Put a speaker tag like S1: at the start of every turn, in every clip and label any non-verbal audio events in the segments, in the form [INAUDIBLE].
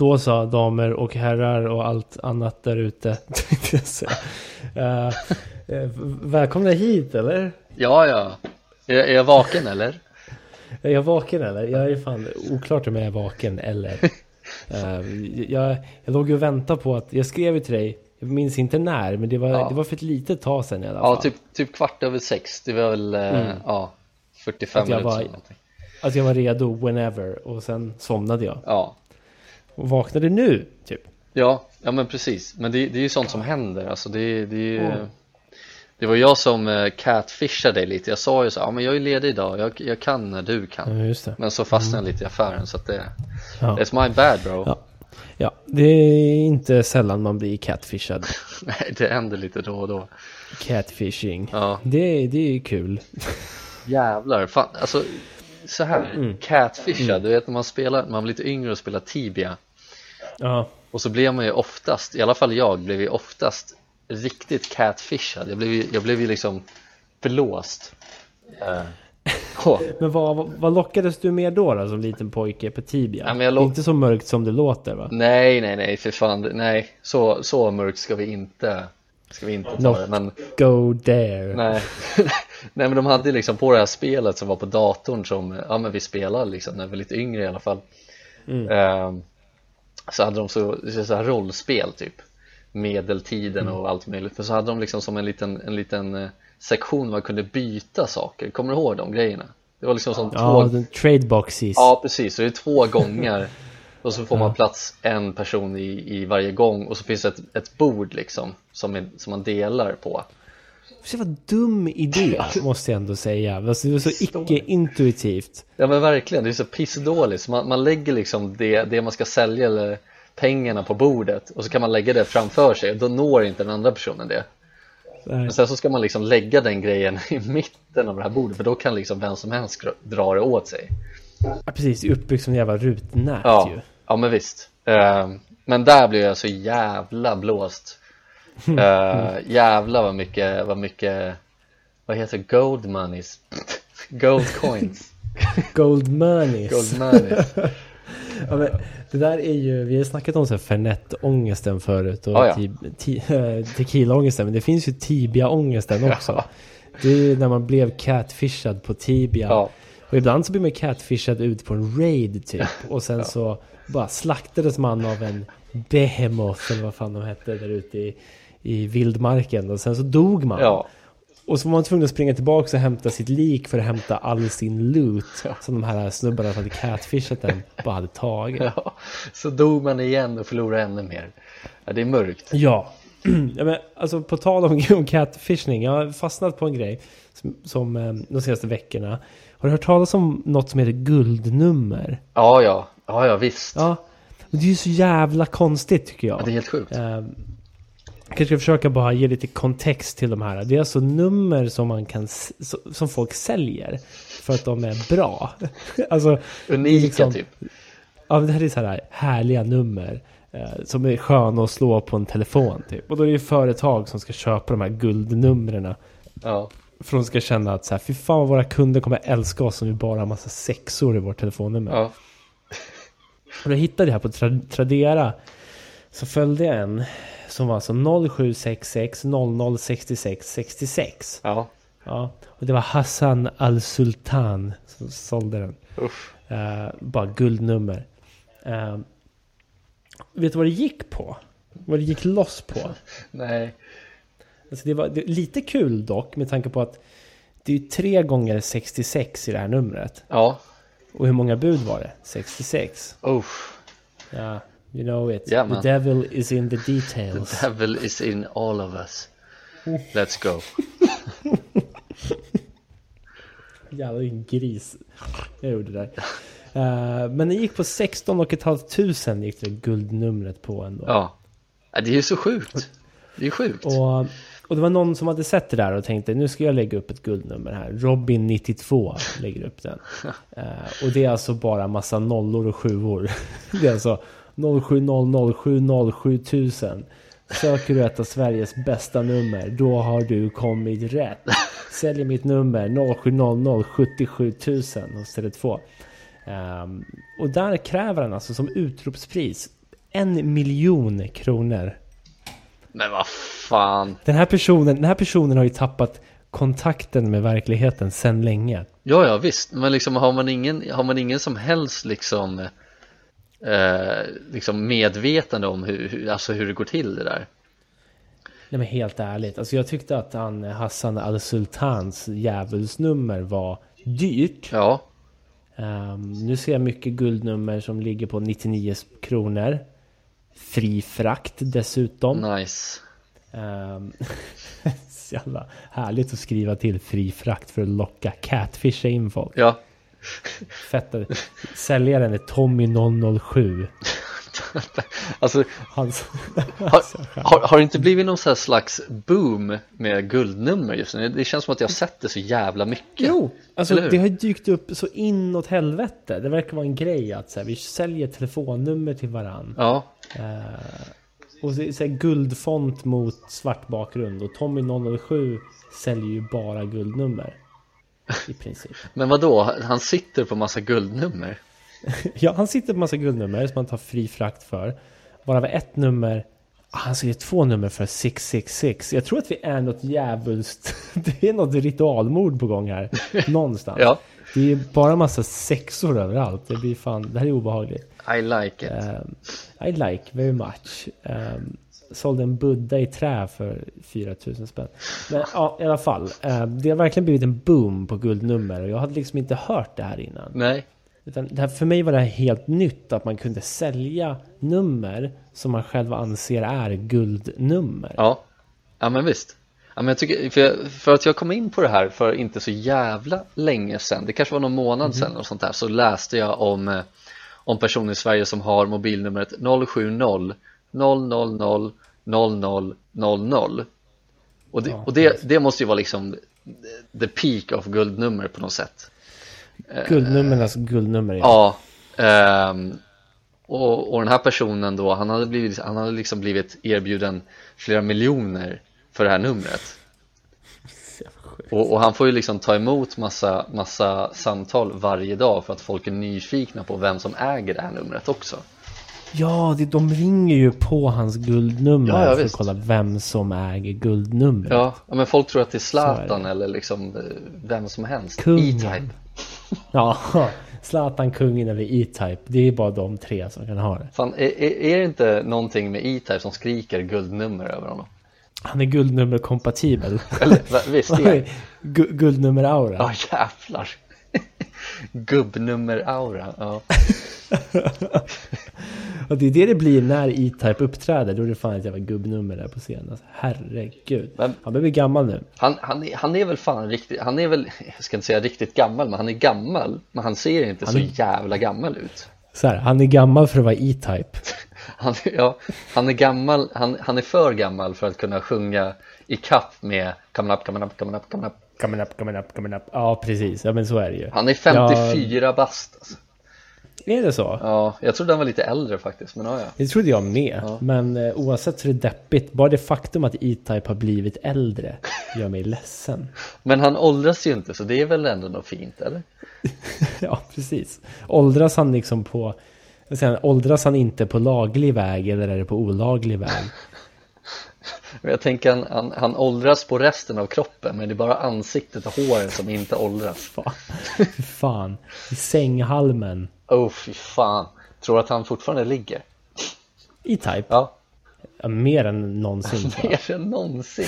S1: Då sa damer och herrar och allt annat där ute. [LAUGHS] eh, välkomna hit eller?
S2: Ja, ja. Är, är jag vaken eller?
S1: Är jag vaken eller? Jag är fan oklart om jag är vaken eller. [LAUGHS] Eh, jag, jag låg och väntade på att, jag skrev ju till dig, jag minns inte när, men det var,
S2: Ja.
S1: det var för ett litet tag sedan i alla
S2: Ja,
S1: fall.
S2: typ, typ kvart över sex. Det var väl,
S1: Mm.
S2: ja, 45
S1: Att jag
S2: minuter
S1: var-. Att jag var redo whenever och sen somnade jag.
S2: Ja.
S1: Och vaknade nu, typ.
S2: Ja, ja men precis. Men det, det är ju sånt som händer. Alltså det, det är ju...
S1: Mm.
S2: Det var jag som eh, catfishade dig lite. Jag sa ju så, ja men jag är ledig idag. Jag, jag kan när du kan.
S1: Ja, just det.
S2: Men så fastnade jag lite i affären så att det...
S1: Ja.
S2: It's my bad bro.
S1: Ja. ja, det är inte sällan man blir catfishad. [LAUGHS]
S2: Nej, det händer lite då och då.
S1: Catfishing.
S2: Ja.
S1: Det, det är ju kul.
S2: Jävlar, fan, alltså så här,
S1: Mm.
S2: catfishad, du vet när man spelar, man blir lite yngre och spelar Tibia
S1: Ja,
S2: och så blir man ju oftast, i alla fall jag blev ju oftast riktigt catfishad, jag blev ju, jag blev ju liksom blåst. Eh, åh, [LAUGHS]
S1: men vad, vad, lockades du med då, då som liten pojke på Tibia? Är
S2: lock-
S1: inte så mörkt som det låter va?
S2: Nej, nej, nej, för fan, nej, så, så mörkt ska vi inte, ska vi inte ta det, men
S1: Go there.
S2: Nej. [LAUGHS] Nej men de hade liksom på det här spelet som var på datorn som, ja men vi spelade liksom när vi var lite yngre i alla fall. Ehm, Så hade de så, så här rollspel typ. Medeltiden och allt möjligt. Men så hade de liksom som en liten, en liten eh, sektion man kunde byta saker. Kommer du ihåg de grejerna? Det var liksom som
S1: Ja,
S2: två
S1: den trade boxes.
S2: Ja precis, så det är två [LAUGHS] gånger Och så får man plats en person i, i varje gång. Och så finns det ett, ett bord liksom som, är, som man delar på
S1: Se vad dum idé, [LAUGHS] måste jag ändå säga. Alltså, det var så icke-intuitivt.
S2: Ja men verkligen, det är så pissdåligt. Så man, man lägger liksom det, det man ska sälja eller pengarna på bordet och så kan man lägga det framför sig. Och då når inte den andra personen det.
S1: Nej.
S2: Men sen så ska man liksom lägga den grejen [LAUGHS] i mitten av det här bordet för då kan liksom vem som helst dra- det åt sig.
S1: Ja, precis, uppbyggt som en jävla rutnät
S2: Ja,
S1: ju.
S2: ja men visst. Ehm, Men där blev jag så jävla blåst uh, Jävla vad mycket, vad mycket Vad heter gold moneys Gold coins
S1: Gold monies.
S2: Gold [LAUGHS] moneys [LAUGHS]
S1: Ja, men det där är ju, vi har snackat om Fernet-ångesten förut och
S2: Ja, ja.
S1: ti- eh, tequila-ångesten, men det finns ju Tibia-ångesten också. Det är ju när man blev catfishad på Tibia.
S2: Ja.
S1: Och ibland så blir man catfishad ut på en raid typ. [LAUGHS] Och sen så bara slaktades man av en behemoth eller vad fan de hette där ute i, i vildmarken. Och sen så dog man.
S2: Ja,
S1: Och så var man tvungen att springa tillbaka och hämta sitt lik för att hämta all sin loot.
S2: Ja.
S1: Som de här snubbarna som hade catfishat den bara hade tagit.
S2: ja, så dog man igen och förlorade ännu mer Ja, det är mörkt
S1: Ja. [CLEARS THROAT] ja men, alltså på tal om, catfishing. Jag har fastnat på en grej som, som eh, de senaste veckorna. Har du hört talas om något som heter guldnummer?
S2: Ja, ja, ja, ja visst
S1: Ja. Det är ju så jävla konstigt tycker jag.
S2: Ja, det är helt sjukt
S1: Eh, kanske ska försöka bara ge lite kontext till de här. Det är alltså nummer som man kan som folk säljer för att de är bra. [LAUGHS] alltså,
S2: Unika
S1: liksom-
S2: typ
S1: ja, det här är så här härliga nummer eh, som är sköna att slå på en telefon typ. Och då är det ju företag som ska köpa de här guldnumren.
S2: Ja,
S1: För de ska känna att så här, fy fan vad våra kunder kommer älska oss om vi bara har massa sexor i vårt telefonnummer.
S2: ja,
S1: Och då hittade jag här på Tra- Tradera så följde jag en som var alltså 0766 0066 66.
S2: ja,
S1: Ja, och det var Hassan Al-Sultan som sålde den.
S2: usch
S1: Eh, bara guldnummer. Eh, vet du vad det gick på? Vad det gick loss på? [LAUGHS]
S2: Nej,
S1: Alltså det var det, lite kul dock med tanke på att det är tre gånger 66 i det här numret.
S2: ja,
S1: Och hur många bud var det? 66.
S2: usch
S1: Ja, you know it.
S2: Yeah,
S1: the devil is in the details.
S2: Devil is in all of us Let's go [LAUGHS]
S1: vilken gris jag gjorde där. Eh, men det gick på 16 och ett halvt tusen gick det guldnumret på ändå.
S2: Ja, det är ju så sjukt Det är ju sjukt
S1: Och, och det var någon som hade sett det där och tänkte nu ska jag lägga upp ett guldnummer här. Robin 92 lägger upp den. [LAUGHS] Eh, och det är alltså bara massa nollor och sjuor. [LAUGHS] det är alltså 0700707000. Söker du ett av Sveriges bästa nummer, då har du kommit rätt. Säljer mitt nummer 0700 77000 hos Tele2. Ehm, och där kräver han alltså som utropspris En miljon kronor.
S2: Men vad fan.
S1: Den här personen, den här personen har ju tappat kontakten med verkligheten sedan länge.
S2: Ja, ja visst, men liksom har man ingen, har man ingen som helst liksom, eh, liksom medvetande om hur, hur, alltså hur det går till det där?
S1: Nej men helt ärligt, alltså jag tyckte att han Hassan al-Sultans djävulsnummer var dyrt.
S2: Ja.
S1: Um, nu ser jag mycket guldnummer som ligger på 99 kronor. Fri frakt dessutom.
S2: Nice.
S1: Um, [LAUGHS] så jävla härligt att skriva till fri frakt för att locka catfisha in folk.
S2: Ja.
S1: Fett. Säljaren är Tommy 007. [LAUGHS]
S2: alltså, Hans, har, har, har, det inte blivit någon slags boom med guldnummer just nu? Det känns som att jag har sett det så jävla mycket.
S1: Jo, alltså det har dykt upp så inåt helvete. Det verkar vara en grej att så här, vi säljer telefonnummer till varann.
S2: Ja.
S1: Uh, och så, så här, guldfont mot svart bakgrund. Och Tommy 007 säljer ju bara guldnummer. I princip. [LAUGHS]
S2: Men vad då? Han sitter på massa guldnummer? [LAUGHS]
S1: ja, han sitter på massa guldnummer som man tar fri frakt för. Varav ett nummer ah, han säger två nummer för 666. Jag tror att vi är något djävulskt. [LAUGHS] Det är något ritualmord på gång här. Någonstans.
S2: ja.
S1: Det är bara massa sexor överallt. Det blir fan, det här är obehagligt.
S2: I like it.
S1: Um, I like very much. Um, sålde en Buddha i trä för 4000 spänn. Men ja, i alla fall. Uh, det har verkligen blivit en boom på guldnummer. Och jag hade liksom inte hört det här innan.
S2: Nej.
S1: Utan det här, för mig var det här helt nytt att man kunde sälja nummer som man själv anser är guldnummer.
S2: Ja, ja men visst. Ja, men jag tycker, för, jag, för att jag kom in på det här för inte så jävla länge sedan, det kanske var någon månad mm. sedan och sånt där, så läste jag om, eh, om personer i Sverige som har mobilnumret 070 000 00 00 och det, och det, det måste ju vara liksom the peak of guldnummer på något sätt.
S1: Guldnummernas guldnummer
S2: ja, ja um, och, och den här personen då, han hade, blivit, han hade liksom blivit erbjuden flera miljoner för det här numret. [LAUGHS] Och, och, han får ju liksom ta emot massa, massa samtal varje dag för att folk är nyfikna på vem som äger det här numret också
S1: Ja, det, de ringer ju på hans guldnummer ja, ja, för att kolla vem som äger guldnumret.
S2: Ja, men folk tror att det är Zlatan eller liksom eh, vem som helst.
S1: E-Type. [LAUGHS] Ja, Zlatan, kungen eller E-Type. Det är bara de tre som kan ha det.
S2: Fan, är, är det inte någonting med E-Type som skriker guldnummer över honom?
S1: Han är guldnummer-kompatibel.
S2: Eller visst [LAUGHS] är
S1: Guldnummer-aura.
S2: Ja jävlar Gubbnummer-aura, ja [LAUGHS]
S1: Och det är det det blir när E-Type uppträder. Då är det fan ett jävla gubbnummer där på scenen. Alltså, herregud. Men, han börjar bli gammal nu.
S2: Han, han, är, han är väl fan riktigt, han är väl, jag ska inte säga riktigt gammal, men han är gammal. Men han ser inte han så jävla gammal ut.
S1: Så här, han är gammal för att vara E-Type. [LAUGHS]
S2: han, ja, han är gammal, han, han är för gammal för att kunna sjunga i kapp med Coming up, coming up, coming up, coming up.
S1: Coming up, coming up, coming up. Ja, precis. Ja, men så är det ju.
S2: Han är 54 ja. bast alltså.
S1: Är det så?
S2: Ja, jag trodde han var lite äldre faktiskt, men ja, ja.
S1: Det trodde jag med. Ja. Men eh, oavsett så är det deppigt. Bara det faktum att E-Type har blivit äldre gör mig ledsen. [LAUGHS]
S2: Men han åldras ju inte, så det är väl ändå något fint, eller? [LAUGHS]
S1: ja, precis. Åldras han liksom på... Säga, åldras han inte på laglig väg eller är det på olaglig väg?
S2: Jag tänker han, han, han åldras på resten av kroppen men det är bara ansiktet och håret som inte åldras.
S1: Fan, fan. i sänghalmen.
S2: Oh fy fan. Tror du att han fortfarande ligger?
S1: E-Type?
S2: Ja.
S1: ja. Mer än någonsin. [LAUGHS]
S2: mer än någonsin.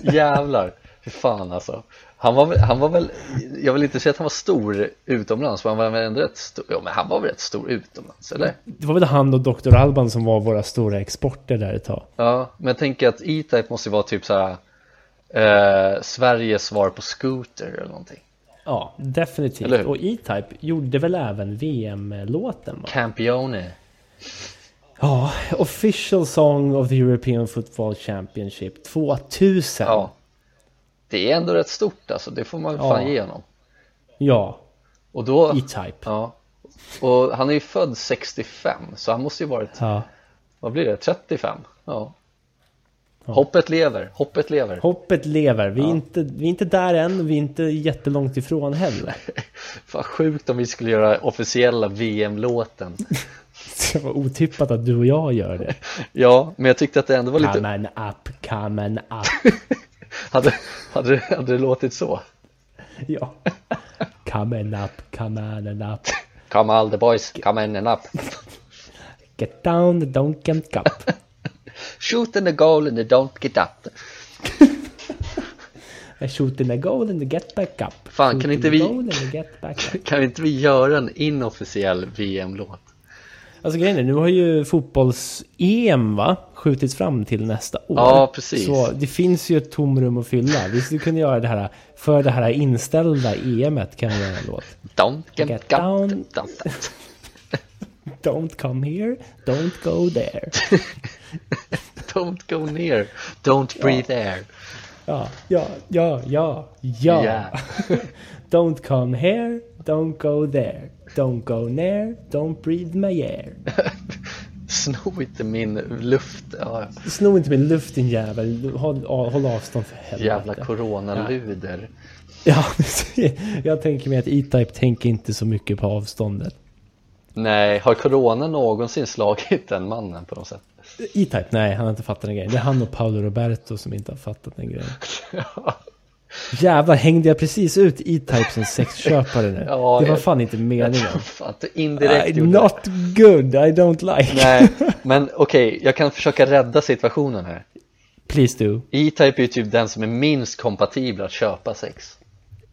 S2: Jävlar. Fan alltså. Han var, han var väl, jag vill inte säga att han var stor utomlands, men han var väl ändå rätt stor, ja men han var väl rätt stor utomlands, eller?
S1: Det var väl han och Dr. Alban som var våra stora exporter där ett tag.
S2: Ja, men jag tänker att E-Type måste vara typ så här eh, Sveriges svar på Scooter eller någonting.
S1: Ja, definitivt. Och E-Type gjorde väl även VM-låten?
S2: Campione.
S1: Ja, official song of the European Football Championship 2000.
S2: Ja. Det är ändå rätt stort alltså, det får man ja. fan ge honom.
S1: Ja.
S2: Och då...
S1: E-Type.
S2: Ja. Och han är ju född 65, så han måste ju varit...
S1: Ja.
S2: Vad blir det? 35? Ja. Hoppet lever, hoppet lever.
S1: Hoppet lever. Vi är, ja. inte, vi är inte där än, vi är inte jättelångt ifrån heller. [LAUGHS]
S2: Vad sjukt om vi skulle göra officiella VM-låten. [LAUGHS]
S1: Det var otippat att du och jag gör det.
S2: Ja, men jag tyckte att det ändå var lite
S1: Come up, come up. [LAUGHS]
S2: Hade, hade, hade det låtit så?
S1: Ja. Come on up, come on up.
S2: Come all the boys, come in and up
S1: Get down the Donken Cup.
S2: Shoot in the goal and don't get up
S1: I shoot in the goal and get back up.
S2: Fan,
S1: Shoot
S2: kan
S1: in
S2: inte vi-
S1: and get up.
S2: Kan inte vi göra en inofficiell VM-låt?
S1: Alltså grejen är, nu har ju fotbolls-EM va? Skjutits fram till nästa år.
S2: Ja, precis.
S1: Så det finns ju ett tomrum att fylla. Vi skulle kunna göra det här, för det här inställda EMet kan vi göra en låt.
S2: Don't get,
S1: Get
S2: up
S1: down.
S2: don't-
S1: Don't come here, don't go there. [LAUGHS]
S2: Don't go near, don't breathe air
S1: Ja, ja, ja, ja, ja.
S2: Yeah. [LAUGHS]
S1: don't come here, don't go there. Don't go near, don't breathe my air. [LAUGHS]
S2: Sno inte min luft, ja,
S1: Sno inte min luft din jävel. Håll, håll avstånd för helvete.
S2: jävla coronaluder
S1: Ja, [LAUGHS] [LAUGHS] jag tänker mig att E-Type tänker inte så mycket på avståndet.
S2: Nej, har corona någonsin slagit den mannen på något sätt?
S1: E-Type, nej han har inte fattat den grejen. Det är han och Paolo Roberto som inte har fattat den grejen. Jävlar, hängde jag precis ut E-Type som sexköpare nu? [LAUGHS]
S2: Ja,
S1: det var
S2: jag-
S1: fan inte meningen.
S2: Fan, att du indirekt
S1: I,
S2: gjorde det.
S1: not good, I don't like.
S2: Nej, [LAUGHS] men okej, jag kan försöka rädda situationen här
S1: Please do.
S2: E-Type är ju typ den som är minst kompatibel att köpa sex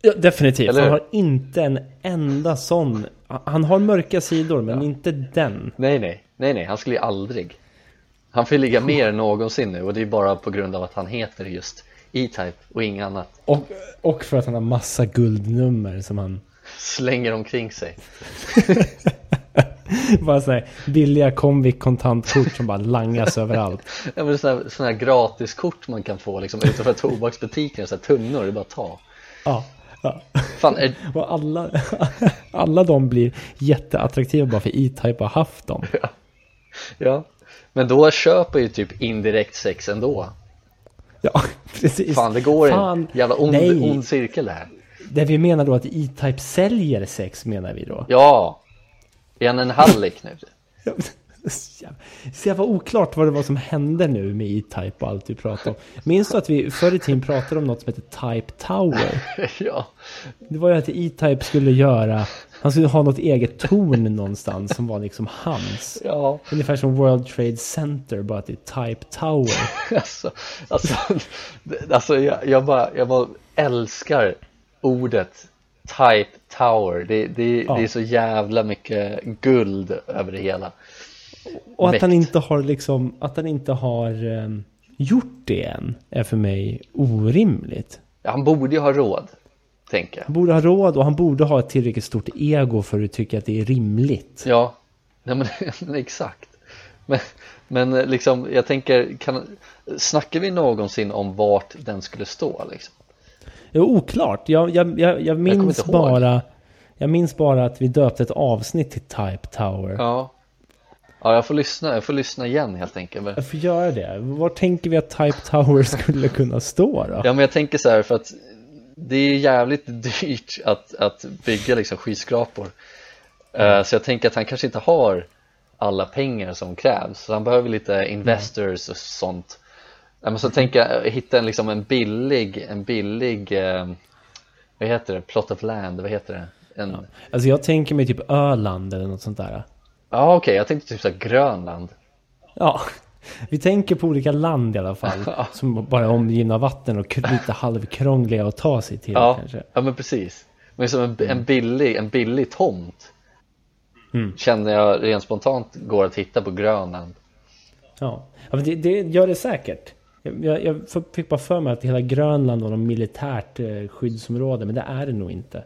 S1: Ja, definitivt.
S2: Eller
S1: Han har inte en enda sån. Han har mörka sidor, men inte den.
S2: Nej, nej, nej, nej, han skulle ju aldrig Han får ligga mer än någonsin nu och det är bara på grund av att han heter just E-Type och inget annat
S1: Och, och för att han har massa guldnummer som han
S2: Slänger omkring sig [LAUGHS]
S1: Bara så här billiga Comviq kontantkort som bara langas överallt.
S2: Ja men sådana här, gratiskort man kan få liksom utanför tobaksbutiken, så här tunnor, det är bara att ta
S1: Ja, ja.
S2: Fan, är, [LAUGHS]
S1: Och alla, [LAUGHS] alla de blir jätteattraktiva bara för E-Type har haft dem.
S2: ja Men då köper ju typ indirekt sex ändå
S1: Ja, [LAUGHS] precis.
S2: Fan det går
S1: Fan,
S2: en jävla ond,
S1: nej.
S2: ond cirkel här
S1: Det vi menar då att E-Type säljer sex menar vi då.
S2: Ja Är han en hallick nu? [LAUGHS]
S1: Så jävla oklart vad det var som hände nu med E-Type och allt vi pratade om. Minns du att vi förr i tiden pratade om något som heter Type Tower? [LAUGHS]
S2: ja
S1: Det var ju att E-Type skulle göra, han skulle ha något eget torn någonstans som var liksom hans. [LAUGHS]
S2: Ja
S1: Ungefär som World Trade Center, bara att det är Type Tower. [LAUGHS]
S2: alltså, alltså, alltså jag, jag, bara, jag bara älskar ordet Type Tower det, det,
S1: Ja.
S2: det är så jävla mycket guld över det hela
S1: Och att han
S2: Mäkt.
S1: inte har liksom, att han inte har um, gjort det än är för mig orimligt.
S2: Han borde ju ha råd, tänker jag
S1: Han borde ha råd och han borde ha ett tillräckligt stort ego för att tycka att det är rimligt.
S2: Ja, nej men, [LAUGHS] exakt men, men liksom, jag tänker, kan, snackar vi någonsin om vart den skulle stå liksom?
S1: Det är oklart. Jag, jag, jag, jag minns
S2: ihåg.
S1: bara jag minns bara att vi döpte ett avsnitt till Type Tower.
S2: Ja Ja, jag får lyssna, jag får lyssna igen helt enkelt
S1: Jag får göra det. Var tänker vi att Type Tower skulle kunna stå då?
S2: Ja men jag tänker så här för att det är jävligt [LAUGHS] dyrt att, att bygga liksom skyskrapor. Eh, Så jag tänker att han kanske inte har alla pengar som krävs. Så han behöver lite investors och sånt. Ja, men så tänker jag hitta en, liksom en billig, en billig eh, vad heter det, plot of land, vad heter det? En, ja.
S1: Alltså jag tänker mig typ Öland eller något sånt där.
S2: okej, jag tänkte typ så här Grönland.
S1: Ja, vi tänker på olika land i alla fall. [LAUGHS] Som bara är omgivna av vatten och lite halvkrångliga att ta sig till
S2: Ja,
S1: kanske.
S2: ja men precis Men som en, en, billig, en billig tomt
S1: Mm.
S2: Känner jag rent spontant går att hitta på Grönland
S1: Ja, ja men det, det gör det säkert. Jag, jag, fick bara för mig att hela Grönland var något militärt eh, skyddsområde, men det är det nog inte.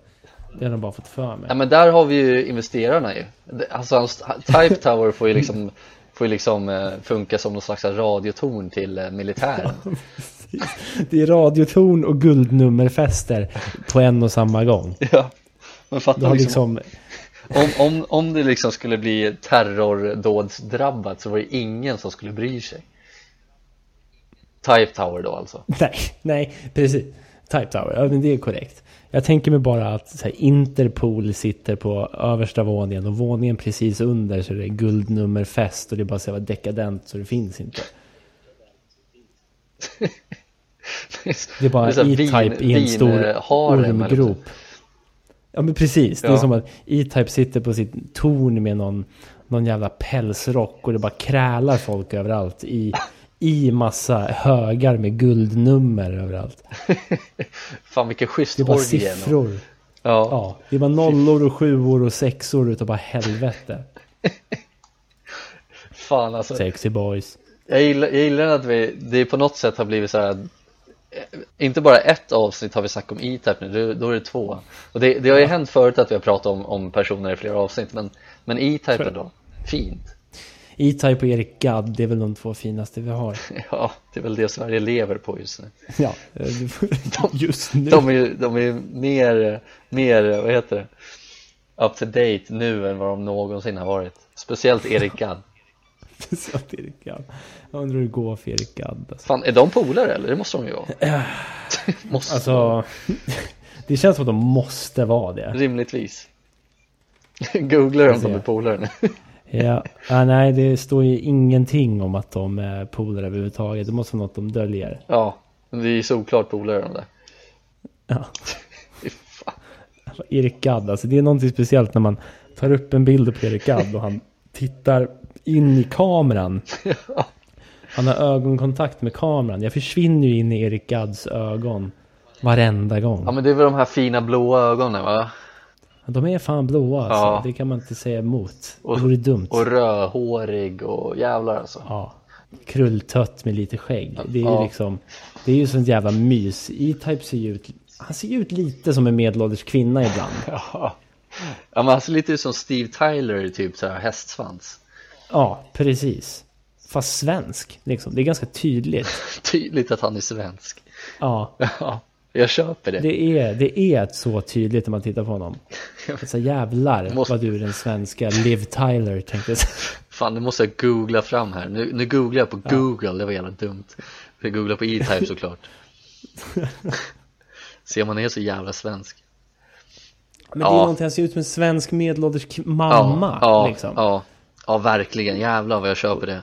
S1: Det har jag bara fått för mig.
S2: Ja men där har vi ju investerarna ju Alltså Type Tower får ju liksom [LAUGHS] Får ju liksom eh, funka som någon slags radiotorn till eh, militären [LAUGHS]
S1: Det är radiotorn och guldnummerfester på en och samma gång. [LAUGHS]
S2: Ja Men
S1: Du
S2: fatta
S1: har
S2: liksom,
S1: liksom...
S2: om, om, om det liksom skulle bli terrordådsdrabbat så var det ingen som skulle bry sig Type Tower då alltså
S1: Nej, nej, precis. Type Tower, ja men det är korrekt. Jag tänker mig bara att här, Interpol sitter på översta våningen och våningen precis under så är det guldnummerfest och det är bara så här dekadent så det finns inte. Det är bara E-Type i en stor ormgrop. Ja men precis, det är som att E-Type sitter på sitt torn med någon, någon jävla pälsrock och det bara krälar folk överallt i, i massa högar med guldnummer överallt. [LAUGHS]
S2: Fan vilken schysst
S1: Det är bara siffror. Ja. ja. Det är bara nollor och sjuor och sexor utav bara helvete. [LAUGHS]
S2: Fan alltså.
S1: Sexy boys.
S2: Jag gillar, jag gillar att vi, det på något sätt har blivit så här inte bara ett avsnitt har vi snackat om E-Type nu, då är det två och det, det har ju ja. hänt förut att vi har pratat om, om personer i flera avsnitt men, men E-Type då, fint
S1: E-Type och Erik Gadd, det är väl de två finaste vi har [LAUGHS]
S2: Ja, det är väl det Sverige lever på just nu [LAUGHS]
S1: Ja, just nu
S2: De är ju de är mer, mer, vad heter det, up to date nu än vad de någonsin har varit Speciellt Erik Gadd [LAUGHS]
S1: Speciellt Erik Gadd jag undrar hur det går för Erik Gadd.
S2: Alltså. Fan, är de polare eller? Det måste de ju vara.
S1: måste alltså, det känns som att de måste vara det.
S2: Rimligtvis. Googlar de om de är polare nu.
S1: Ja, ah, nej det står ju ingenting om att de är polare överhuvudtaget. Det måste vara något de döljer.
S2: Ja, men det är ju såklart polare de där.
S1: Ja. [LAUGHS] Erik Gadd, alltså det är någonting speciellt när man tar upp en bild på Erik Gadd och han tittar in i kameran. [LAUGHS] ja. Han har ögonkontakt med kameran. Jag försvinner ju in i Erik Gadds ögon. Varenda gång.
S2: Ja men det är väl de här fina blåa ögonen va?
S1: De är fan blåa alltså. Ja. Det kan man inte säga emot. Och, det vore dumt.
S2: Och rödhårig och jävlar alltså.
S1: Ja. Krulltött med lite skägg. Det är ja. ju liksom. Det är ju sånt jävla mys. E-Type ser ju ut. Han ser ju ut lite som en medelålders kvinna ibland. [LAUGHS]
S2: Ja. Ja men han ser lite ut som Steve Tyler typ så här hästsvans.
S1: Ja precis. Fast svensk, liksom. Det är ganska tydligt. [LAUGHS]
S2: tydligt att han är svensk.
S1: Ja. [LAUGHS]
S2: ja. Jag köper det.
S1: Det är, det är så tydligt när man tittar på honom. Så jävlar [LAUGHS] måste... vad du är den svenska Liv Tyler tänkte jag [LAUGHS]
S2: Fan, nu måste jag googla fram här. Nu, nu googlar jag på ja. Google, det var jävla dumt. Jag googlar på E-Type såklart. [LAUGHS] Se om man är så jävla svensk.
S1: Men ja. det är någonting, han ser ut som en svensk medelålders mamma.
S2: Ja, ja,
S1: liksom.
S2: ja, ja, verkligen. Jävlar vad jag köper det.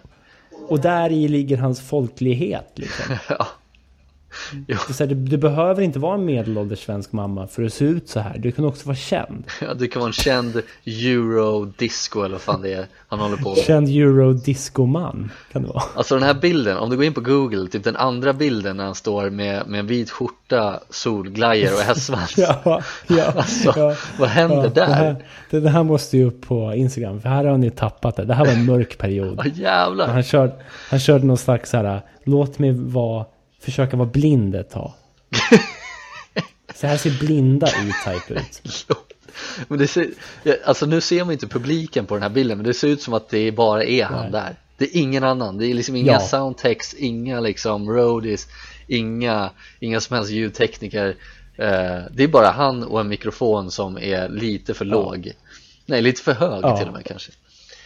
S1: Och där i ligger hans folklighet liksom. ja. Det här, du, du, behöver inte vara en medelålders svensk mamma för att se ut så här. Du kan också vara känd.
S2: Ja, du kan vara en känd eurodisco eller vad fan det är han håller på med.
S1: Känd eurodisco-man kan det vara.
S2: Alltså den här bilden, om du går in på google, typ den andra bilden när han står med, med en vit skjorta, solglajjor och hästsvans. [LAUGHS]
S1: ja, ja,
S2: alltså,
S1: ja,
S2: vad händer ja, där?
S1: Det här, det, det här, måste ju upp på Instagram, för här har ni tappat det. Det här var en mörk period. [LAUGHS]
S2: Ja, jävlar.
S1: Han körde, han körde någon slags så här, låt mig vara försöka vara blind ett tag. [LAUGHS] Så här ser blinda E-Type ut. [LAUGHS]
S2: men det ser, alltså nu ser man inte publiken på den här bilden men det ser ut som att det bara är han Nej. där. Det är ingen annan, det är liksom inga ja. soundtext, inga liksom roadies, inga, inga som helst ljudtekniker. Eh, det är bara han och en mikrofon som är lite för ja. låg. Nej, lite för hög ja. till och med kanske.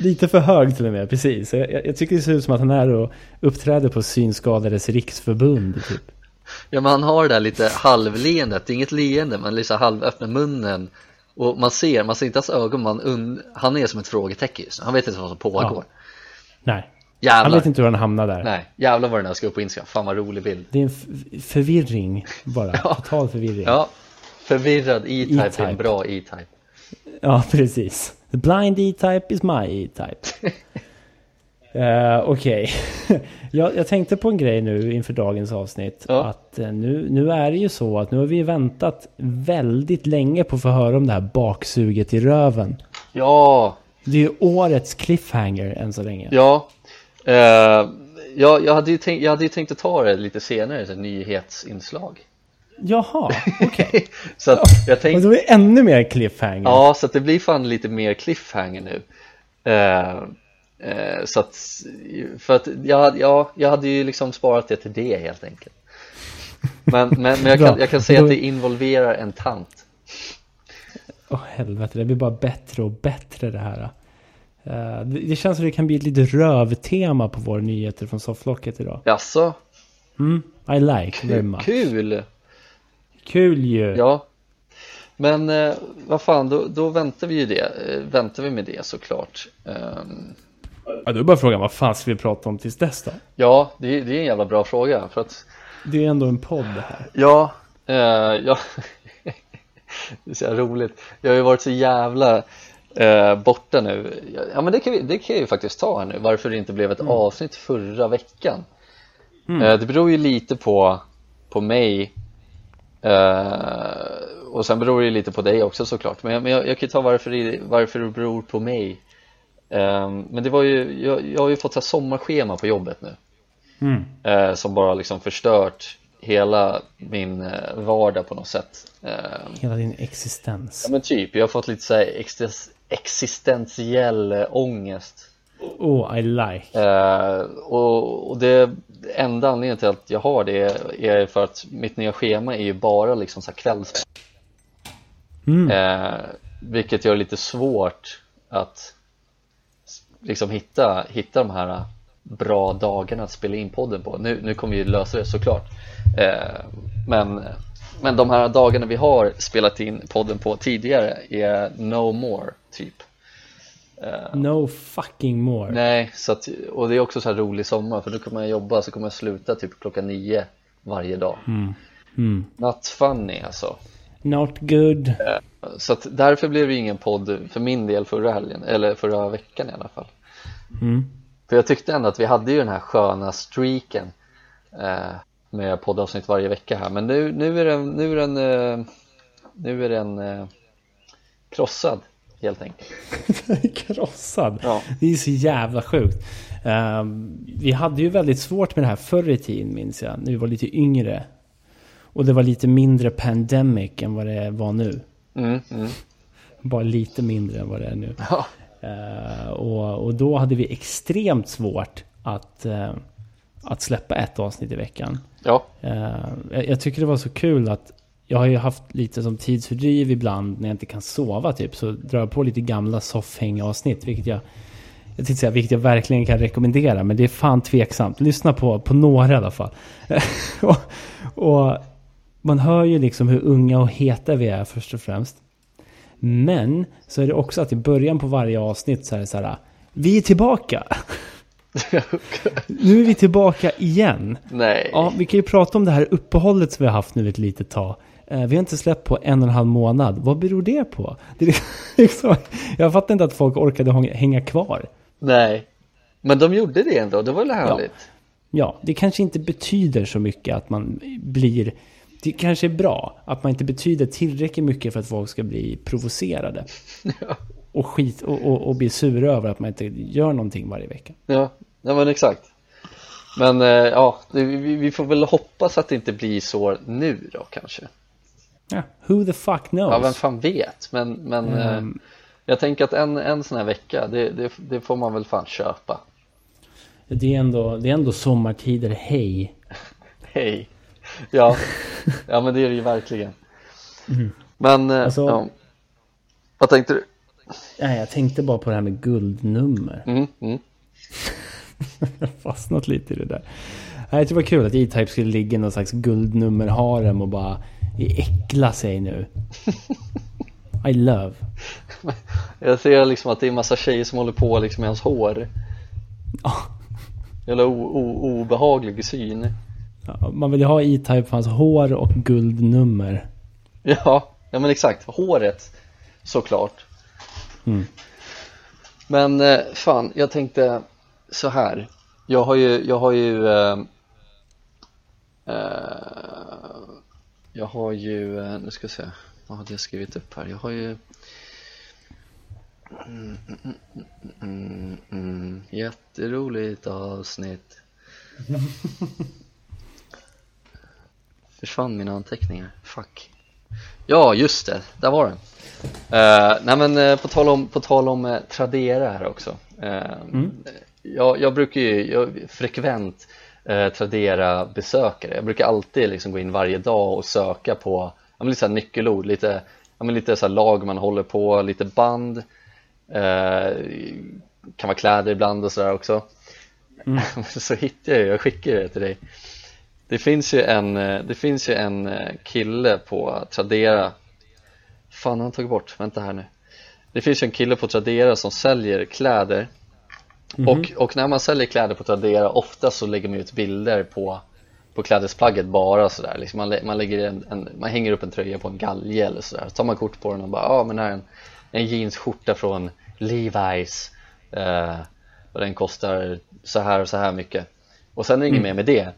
S1: Lite för hög till och med, precis. Jag, jag, tycker det ser ut som att han är och uppträder på Synskadades riksförbund, typ.
S2: Ja, men han har det där lite halvleendet, det är inget leende, men liksom halvöppna munnen. Och man ser, man ser inte hans ögon, man und han är som ett frågetecken just nu. Han vet inte vad som pågår. Ja.
S1: Nej. Jävlar. Han vet inte hur han hamnar där.
S2: Nej, jävlar vad den här ska upp på Instagram. Fan vad rolig bild.
S1: Det är en förvirring bara. [LAUGHS] ja. Total förvirring.
S2: Ja, förvirrad E-Type e är en bra E-Type.
S1: Ja, precis. The blind E-type is my E-type. uh, [LAUGHS] Okej, okay. [LAUGHS] jag, jag, tänkte på en grej nu inför dagens avsnitt. Ja. Att uh, nu, nu är det ju så att nu har vi väntat väldigt länge på att få höra om det här baksuget i röven.
S2: Ja.
S1: Det är ju årets cliffhanger än så länge.
S2: Ja. Uh, jag, jag, hade ju tänkt, jag hade ju tänkt att ta det lite senare, ett nyhetsinslag.
S1: Jaha, okej. Okay. [LAUGHS]
S2: så att jag tänkte...
S1: Och det ännu mer cliffhanger.
S2: Ja, så det blir fan lite mer cliffhanger nu. Uh, uh, så att, för att jag, ja, jag hade ju liksom sparat det till det helt enkelt. Men, men, men jag, kan, jag kan säga att det involverar en tant.
S1: Åh oh, helvete, det blir bara bättre och bättre det här. Uh, det känns som det kan bli ett lite rövtema på våra nyheter från sofflocket idag.
S2: Jaså?
S1: Mm, I like very much.
S2: Kul!
S1: Kul ju!
S2: Ja, men eh, vad fan, då, då väntar vi ju det, eh, väntar vi med det såklart. Um,
S1: ja, då är bara frågan, vad fan ska vi prata om tills dess då?
S2: Ja, det, det är en jävla bra fråga för att
S1: Det är ändå en podd det här.
S2: Ja, eh, ja [LAUGHS] det är så roligt. Jag har ju varit så jävla eh, borta nu. Ja, men det kan, vi, det kan jag ju faktiskt ta här nu. Varför det inte blev ett mm. avsnitt förra veckan. Mm. Eh, det beror ju lite på, på mig eh, och sen beror det lite på dig också såklart. Men jag, men jag, jag kan ju ta varför det, varför det beror på mig. Eh, men det var ju, jag, jag har ju fått så sommarschema på jobbet nu. Mm. Eh, som bara liksom förstört hela min eh, vardag på något sätt
S1: ehm, Hela din existens
S2: Ja men typ, jag har fått lite såhär existentiell eh, ångest
S1: Oh, I like.
S2: Uh, och, och det enda anledningen till att jag har det är för att mitt nya schema är ju bara liksom så kvälls mm. uh, Vilket gör det lite svårt att liksom hitta, hitta de här bra dagarna att spela in podden på. Nu, nu kommer vi lösa det såklart. Uh, Men men de här dagarna vi har spelat in podden på tidigare är no more typ
S1: uh, No fucking more
S2: Nej, så att, och det är också så här rolig sommar för då kommer jag jobba så kommer jag sluta typ klockan nio varje dag mm. Mm. Not funny alltså
S1: Not good
S2: uh, Så att därför blev det ingen podd för min del förra helgen, eller förra veckan i alla fall mm. För jag tyckte ändå att vi hade ju den här sköna streaken uh, med poddavsnitt varje vecka här men nu, nu är den, nu är den, nu är den krossad helt enkelt [LAUGHS]
S1: Krossad? Ja. Det är så jävla sjukt um, Vi hade ju väldigt svårt med det här förr i tiden minns jag när vi var lite yngre Och det var lite mindre pandemic än vad det var nu mm, mm. Bara lite mindre än vad det är nu ja. uh, och, och då hade vi extremt svårt att uh, att släppa ett avsnitt i veckan.
S2: Ja.
S1: Uh, jag tycker det var så kul att jag har ju haft lite som tidsfördriv ibland när jag inte kan sova typ. Så drar jag på lite gamla soffhäng-avsnitt. Vilket jag, jag tänkte säga, vilket jag verkligen kan rekommendera. Men det är fan tveksamt. Lyssna på, på några i alla fall. [LAUGHS] och, och, man hör ju liksom hur unga och heta vi är först och främst. Men så är det också att i början på varje avsnitt så är det så här. Vi är tillbaka! [LAUGHS] nu är vi tillbaka igen.
S2: Nej.
S1: Ja, vi kan ju prata om det här uppehållet som vi har haft nu ett litet tag. Eh, vi har inte släppt på en och en halv månad. Vad beror det på? Det liksom, [LAUGHS] jag fattar inte att folk orkade hänga kvar.
S2: Nej, men de gjorde det ändå. Det var väl härligt? Ja.
S1: ja, det kanske inte betyder så mycket att man blir... Det kanske är bra att man inte betyder tillräckligt mycket för att folk ska bli provocerade. [LAUGHS] Ja och skit och, och, och bli sura över att man inte gör någonting varje vecka.
S2: Ja, ja men exakt. Men eh, ja, vi, vi, får väl hoppas att det inte blir så nu då kanske.
S1: Ja, who the fuck knows?
S2: Ja, vem fan vet. Men, men um, eh, jag tänker att en, en sån här vecka, det, det, det, får man väl fan köpa.
S1: Det är ändå, det är ändå sommartider, hej. [LAUGHS]
S2: hej. Ja, ja men det är det ju verkligen. Mm. Men, eh, alltså, ja. vad tänkte du?
S1: Nej, jag tänkte bara på det här med guldnummer. Mm, mm. [LAUGHS] jag har fastnat lite i det där. Tycker det var kul att E-Type skulle ligga i någon slags guldnummerharem och bara äckla sig nu. I love.
S2: Jag ser liksom att det är en massa tjejer som håller på liksom med hans hår. Ja. Jävla obehaglig syn.
S1: Ja, man vill ju ha E-Type för hans hår och guldnummer.
S2: Ja, ja men exakt. Håret såklart. Mm. Men eh, fan, jag tänkte så här. Jag har ju, jag har ju eh, eh, Jag har ju, eh, nu ska jag se, vad hade jag skrivit upp här? Jag har ju mm, mm, mm, mm Jätteroligt avsnitt. [LAUGHS] Försvann mina anteckningar, fuck. Ja, just det, där var den. Uh, nej men uh, på tal om, på tal om uh, Tradera här också. Uh, mm. jag, jag brukar ju jag, frekvent Tradera besökare. Jag brukar alltid liksom gå in varje dag och söka på ja, lite så nyckelord, lite, ja, lite så lag man håller på, lite band. Kan vara kläder ibland och sådär också. Mm. [LAUGHS] Så hittade jag, jag skickade det till dig. Det finns ju en, eh, det finns ju en eh, kille på Tradera. Fan han tagit bort, vänta här nu. Det finns ju en kille på Tradera som säljer kläder mm -hmm. och, och när man säljer kläder på Tradera ofta så lägger man ut bilder på på klädesplagget bara sådär. Liksom man, man, lägger en, en, man hänger upp en tröja på en galge eller sådär. Så tar man kort på den och bara ja ah, men här är en, en jeansskjorta från Levi's eh, och den kostar så här och så här mycket. Och sen är det inget mm. mer med det.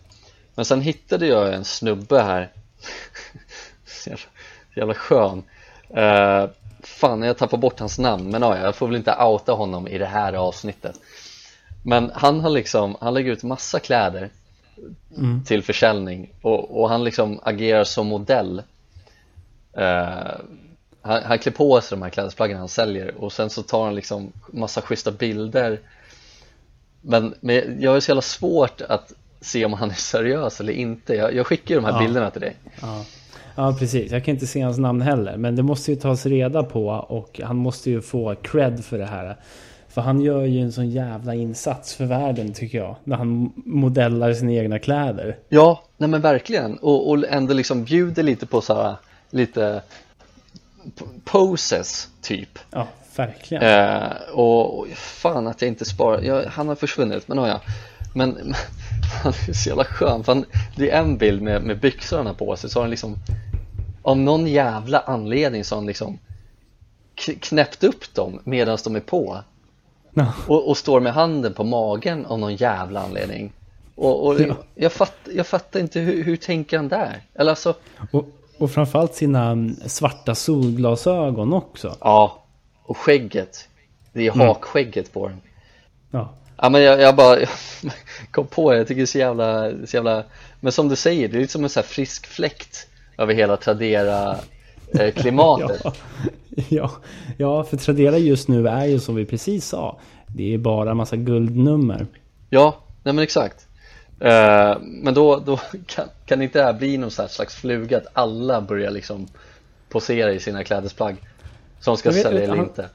S2: Men sen hittade jag en snubbe här. Så [LAUGHS] jävla, jävla skön. Uh, fan jag tappar bort hans namn men ja, jag får väl inte outa honom i det här avsnittet men han har liksom, han lägger ut massa kläder mm. till försäljning och, och, han liksom agerar som modell. Uh, han, han klär på sig de här klädesplaggen han säljer och sen så tar han liksom massa schyssta bilder. Men, men jag har så jävla svårt att se om han är seriös eller inte. Jag, jag skickar de här ja. bilderna till dig.
S1: Ja. ja precis, jag kan inte se hans namn heller. Men det måste ju tas reda på och han måste ju få cred för det här För han gör ju en sån jävla insats för världen tycker jag När han modellar sina egna kläder.
S2: Ja, nej men verkligen. Och, och ändå liksom bjuder lite på så här, lite poses typ.
S1: Ja, verkligen.
S2: Eh, och, och fan att jag inte sparar, jag, han har försvunnit men har jag men [LAUGHS] han är så jävla skön för han, det är en bild med, med byxorna på sig så har han liksom av någon jävla anledning så har han liksom knäppt upp dem medan de är på no. och, och, står med handen på magen av någon jävla anledning. Och, och ja. jag, fatt, jag fattar inte hur, hur tänker han där? Eller alltså
S1: och, och framförallt sina svarta solglasögon också.
S2: Ja, och skägget. Det är mm. hakskägget på den.
S1: Ja.
S2: Ja men jag, jag bara jag [LAUGHS] kom på det, jag tycker det är så jävla, så jävla Men som du säger, det är lite som en sån här frisk fläkt över hela Tradera eh, [LAUGHS]
S1: ja, [LAUGHS] ja, ja, för Tradera just nu är ju som vi precis sa Det är bara massa guldnummer
S2: Ja, nej men exakt uh, Men då, då [LAUGHS] kan, kan inte det här bli någon slags fluga att alla börjar liksom posera i sina klädesplagg Som ska vet, sälja eller han, inte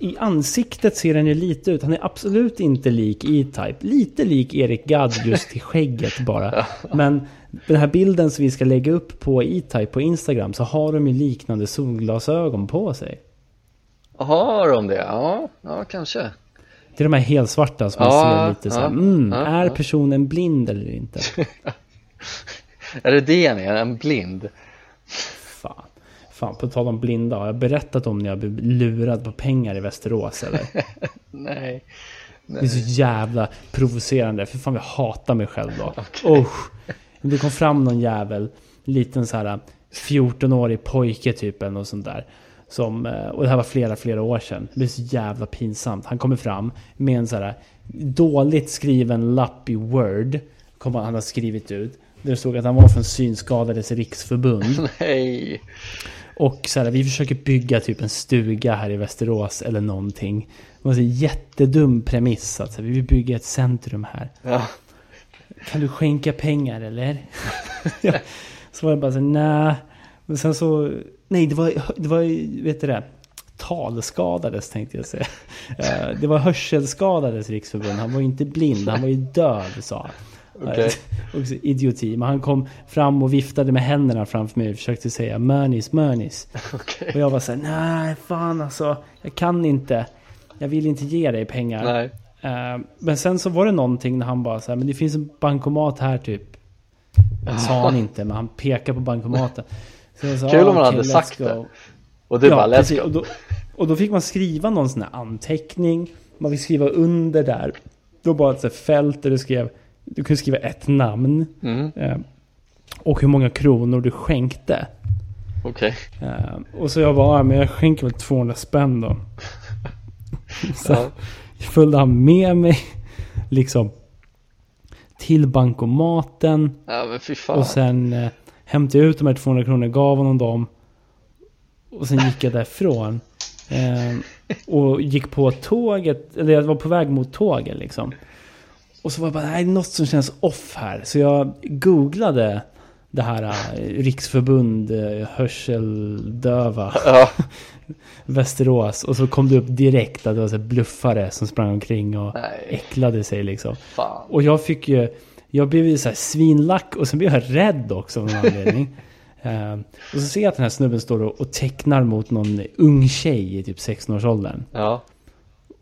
S1: i ansiktet ser den ju lite ut. Han är absolut inte lik E-Type. Lite lik Erik Gadd just i skägget bara. [LAUGHS] Men den här bilden som vi ska lägga upp på E-Type på Instagram så har de ju liknande solglasögon på sig.
S2: Har de det? Ja, ja kanske.
S1: Det är de här helsvarta som man ja, ser lite så här, mm, ja, är personen blind eller inte? [LAUGHS]
S2: är det det ni är? En blind?
S1: Fan, på tal om blinda, har jag berättat om när jag blev lurad på pengar i Västerås eller?
S2: nej, [LAUGHS] nej.
S1: Det är så jävla provocerande, för fan jag hatar mig själv då. Okay. Det kom fram någon jävel, liten så här 14-årig pojke typ eller något sånt där. Som, eh, och det här var flera, flera år sedan. Det blev så jävla pinsamt. Han kommer fram med en så här dåligt skriven lapp i Word. Kommer han ha skrivit ut. Där det stod att han var från Synskadades Riksförbund. [LAUGHS]
S2: Nej.
S1: Och så här, vi försöker bygga typ en stuga här i Västerås eller någonting. Det var en jättedum premiss att vi vill bygga ett centrum här.
S2: Ja.
S1: Kan du skänka pengar eller? [LAUGHS] så var det bara så nej. Men sen så, nej det var, det var, vet du det? talskadades tänkte jag säga. [LAUGHS] Eh, det var hörselskadades riksförbund. Han var ju inte blind, han var ju död sa han. [LAUGHS]
S2: Okay.
S1: Också idioti. Men han kom fram och viftade med händerna framför mig och försökte säga Mörnis, Mörnis.
S2: Okay.
S1: Och jag var såhär, nej fan alltså. Jag kan inte. Jag vill inte ge dig pengar.
S2: Nej.
S1: Uh, men sen så var det någonting när han bara såhär, men det finns en bankomat här typ. Det sa han [LAUGHS] inte, men han pekade på bankomaten.
S2: Så Kul om han okay, hade sagt go. det. Och du ja, bara, let's precis. go.
S1: Och då, och då fick man skriva någon sån här anteckning. Man fick skriva under där. Då bara ett fält där du skrev du kunde skriva ett namn.
S2: Mm.
S1: Eh, och hur många kronor du skänkte.
S2: Okej.
S1: Okay. Eh, och så jag bara, men jag skänker väl 200 spänn då. [LAUGHS] så ja. Följde han med mig liksom till bankomaten.
S2: Ja, men fy fan.
S1: Och sen eh, hämtade jag ut de här 200 kronorna, gav honom dem. Och sen gick jag därifrån. Eh, och gick på tåget, eller jag var på väg mot tåget liksom. Och så var jag bara, nej, något som känns off här. Så jag googlade det här äh, riksförbund äh, hörseldöva [LAUGHS]
S2: ja.
S1: Västerås och så kom det upp direkt att det var så bluffare som sprang omkring och nej. äcklade sig liksom.
S2: Fan.
S1: Och jag fick ju Jag blev ju så här svinlack och sen blev jag rädd också av någon anledning. Uh, [LAUGHS] och så ser jag att den här snubben står och, och tecknar mot någon ung tjej i typ 16-årsåldern.
S2: Ja,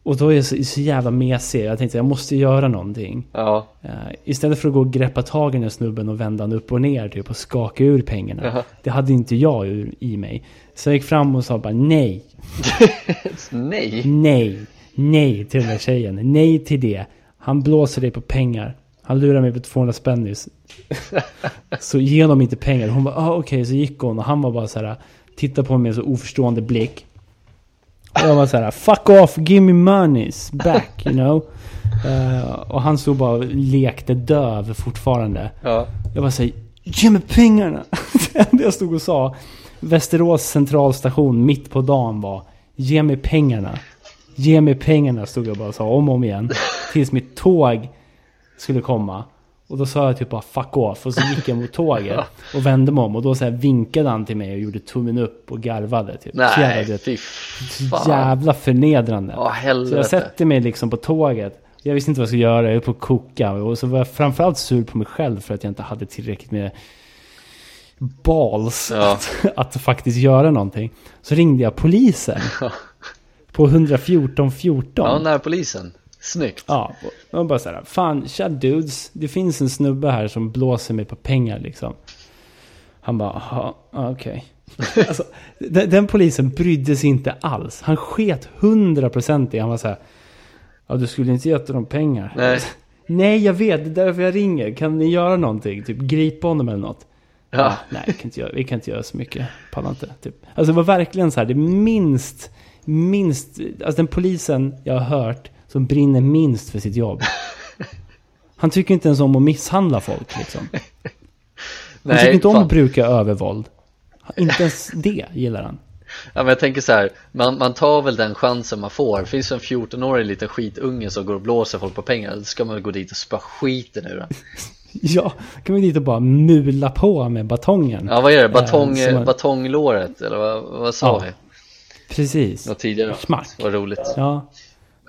S1: Och då är jag så, så jävla mesig. Jag tänkte jag måste göra någonting.
S2: ja,
S1: Uh, istället för att gå och greppa tag i den här snubben och vända den upp och ner typ och skaka ur pengarna.
S2: Jaha.
S1: Det hade inte jag ur, i mig. Så jag gick fram och sa bara nej, [LAUGHS]
S2: nej
S1: nej, nej till den där tjejen. Nej till det. Han blåser dig på pengar. Han lurar mig på 200 spänn nyss. Så ge honom inte pengar. Hon bara, ah, okej, så gick hon och han var bara så här, tittade på mig med så oförstående blick. Jag var så här, fuck off, give me monies back, you know. Eh, och han stod bara och lekte döv fortfarande.
S2: Ja,
S1: Jag bara säger Ge mig pengarna! [LAUGHS] Det enda jag stod och sa Västerås centralstation mitt på dagen var Ge mig pengarna! Ge mig pengarna stod jag bara och sa om och om igen. Tills mitt tåg skulle komma. Och då sa jag typ bara fuck off. Och så gick jag mot tåget [LAUGHS] och vände mig om. Och då så vinkade han till mig och gjorde tummen upp och garvade. Typ. Så jävla,
S2: nej
S1: du vet,
S2: fy
S1: så
S2: fan
S1: jävla förnedrande.
S2: Ja
S1: Så jag
S2: helvete
S1: sätter mig liksom på tåget. Jag visste inte vad jag skulle göra, jag höll på att koka. Och så var jag framförallt sur på mig själv för att jag inte hade tillräckligt med balls
S2: Ja.
S1: att, [LAUGHS] att faktiskt göra någonting. Så ringde jag polisen på 114 14.
S2: Ja, närpolisen Snyggt
S1: Ja, och jag bara så här, fan, tja dudes, det finns en snubbe här som blåser mig på pengar liksom. Han bara, "Jaha, ja, okej. [LAUGHS] alltså, den, den polisen brydde sig inte alls. Han sket 100% i, han var så här, ja du skulle inte gett dem pengar.
S2: Nej. [LAUGHS]
S1: Nej, jag vet, det är därför jag ringer. Kan ni göra någonting? Typ gripa honom eller något?
S2: Ja,
S1: Nej, vi kan inte göra, vi kan inte göra så mycket. Pallar inte. Typ. Alltså det var verkligen så här, det minst, minst, alltså den polisen jag har hört som brinner minst för sitt jobb. Han tycker inte ens om att misshandla folk liksom. Han
S2: nej
S1: tycker inte om
S2: fan.
S1: att bruka övervåld. Inte ens det gillar han.
S2: Ja men jag tänker så här, man, man tar väl den chansen man får Finns det en 14-årig liten skitunge som går och blåser folk på pengar Då ska man väl gå dit och spöa skiten ur den [LAUGHS]
S1: Ja, kan vi dit och bara mula på med batongen.
S2: Ja vad är det? Batong,
S1: Eh, man-
S2: Batonglåret eller vad, vad sa
S1: Ja.
S2: vi?
S1: Precis.
S2: Något tidigare?
S1: Smack.
S2: Vad roligt
S1: Ja.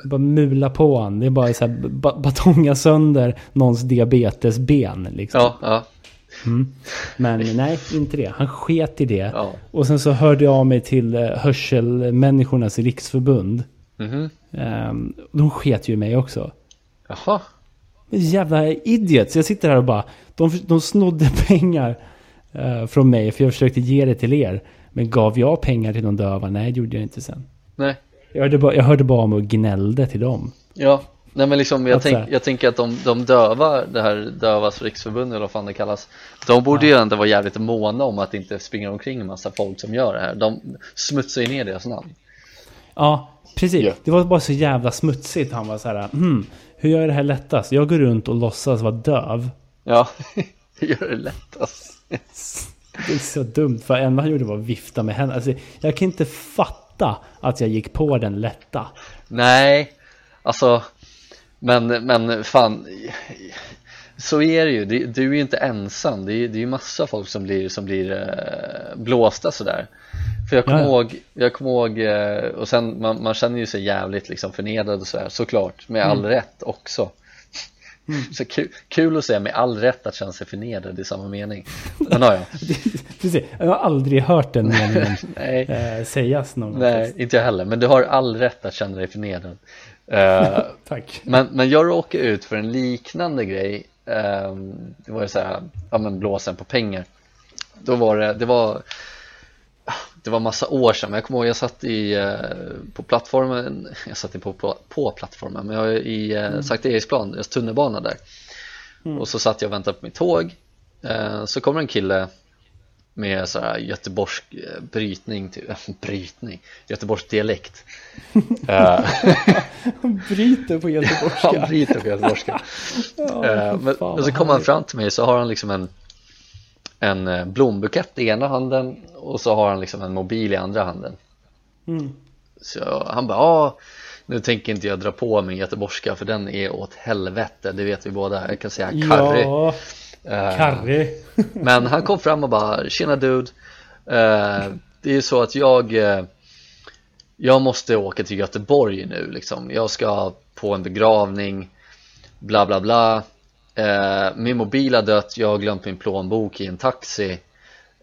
S1: Bara mula på han. Det är bara så här, ba- batonga sönder någons diabetesben liksom.
S2: Ja, ja,
S1: Men nej, inte det. Han sket i det.
S2: ja
S1: Och sen så hörde jag av mig till eh, Hörselmänniskornas riksförbund.
S2: Mhm.
S1: Ehm, de sket ju i mig också.
S2: Jaha
S1: Jävla idiots. Jag sitter här och bara... De, de snodde [LAUGHS] pengar eh, från mig för jag försökte ge det till er. Men gav jag pengar till de döva? Nej, det gjorde jag inte sen.
S2: Nej
S1: Jag hörde bara, jag hörde bara om och gnällde till dem.
S2: Ja, nej men liksom jag, tänk, jag tänker att de, de döva, det här dövas riksförbund eller vad fan det kallas De borde ju ändå vara jävligt måna om att det inte springer omkring en massa folk som gör det här De smutsar ju ner deras namn
S1: Ja, precis.
S2: Ja.
S1: Det var bara så jävla smutsigt. Han var så här, hmm, hur gör jag det här lättast? Jag går runt och låtsas vara döv.
S2: Ja, [LAUGHS] det gör det lättast
S1: Det är så dumt, för enda han gjorde var att vifta med händerna. Alltså, jag kan inte fatta att jag gick på den lätta.
S2: Nej, alltså Men, men fan Så är det ju, du är ju inte ensam Det är, det är ju massa folk som blir, som blir eh, blåsta sådär För jag kommer
S1: Ja, ja.
S2: ihåg, jag kommer ihåg eh, Och sen, man, man känner ju sig jävligt liksom förnedrad och sådär Såklart, med
S1: Mm.
S2: all rätt också Så kul, kul att säga med all rätt att känna sig förnedrad i samma mening. Men ja, ja.
S1: Precis, jag har aldrig hört den meningen [LAUGHS]
S2: Nej,
S1: eh, sägas någon gång.
S2: nej, inte jag heller. Men du har all rätt att känna dig förnedrad. Eh, [LAUGHS]
S1: Tack.
S2: Men, men jag råkade ut för en liknande grej Ehm, Det var ju så här, ja men blåsen på pengar. Då var det, det var Det var massa år sedan, men jag kommer ihåg jag satt i eh, På plattformen, [LAUGHS] jag satt inte på, på, på plattformen Men jag var i eh, Sankt Eriksplan, deras tunnelbana där. Och så satt jag och väntade på mitt tåg. Eh, Så kommer en kille med så här göteborgsk eh, brytning, typ, [LAUGHS] brytning, göteborgsk dialekt. [LAUGHS] Eh,
S1: Bryter på göteborgska.
S2: Han bryter på göteborgska.
S1: Ja,
S2: men, så kommer han fram till mig så har han liksom en En eh, blombukett i ena handen och så har han liksom en mobil i andra handen.
S1: Mm.
S2: Så han bara ja Nu tänker inte jag dra på min göteborgska för den är åt helvete, det vet vi båda. Jag kan säga karri.
S1: Ja,
S2: Eh,
S1: karri. [LAUGHS]
S2: Men han kom fram och bara Tjena dude. Eh, Det är så att jag eh, Jag måste åka till Göteborg nu liksom. Jag ska på en begravning Bla bla bla eh, min mobil har dött, jag har glömt min plånbok i en taxi.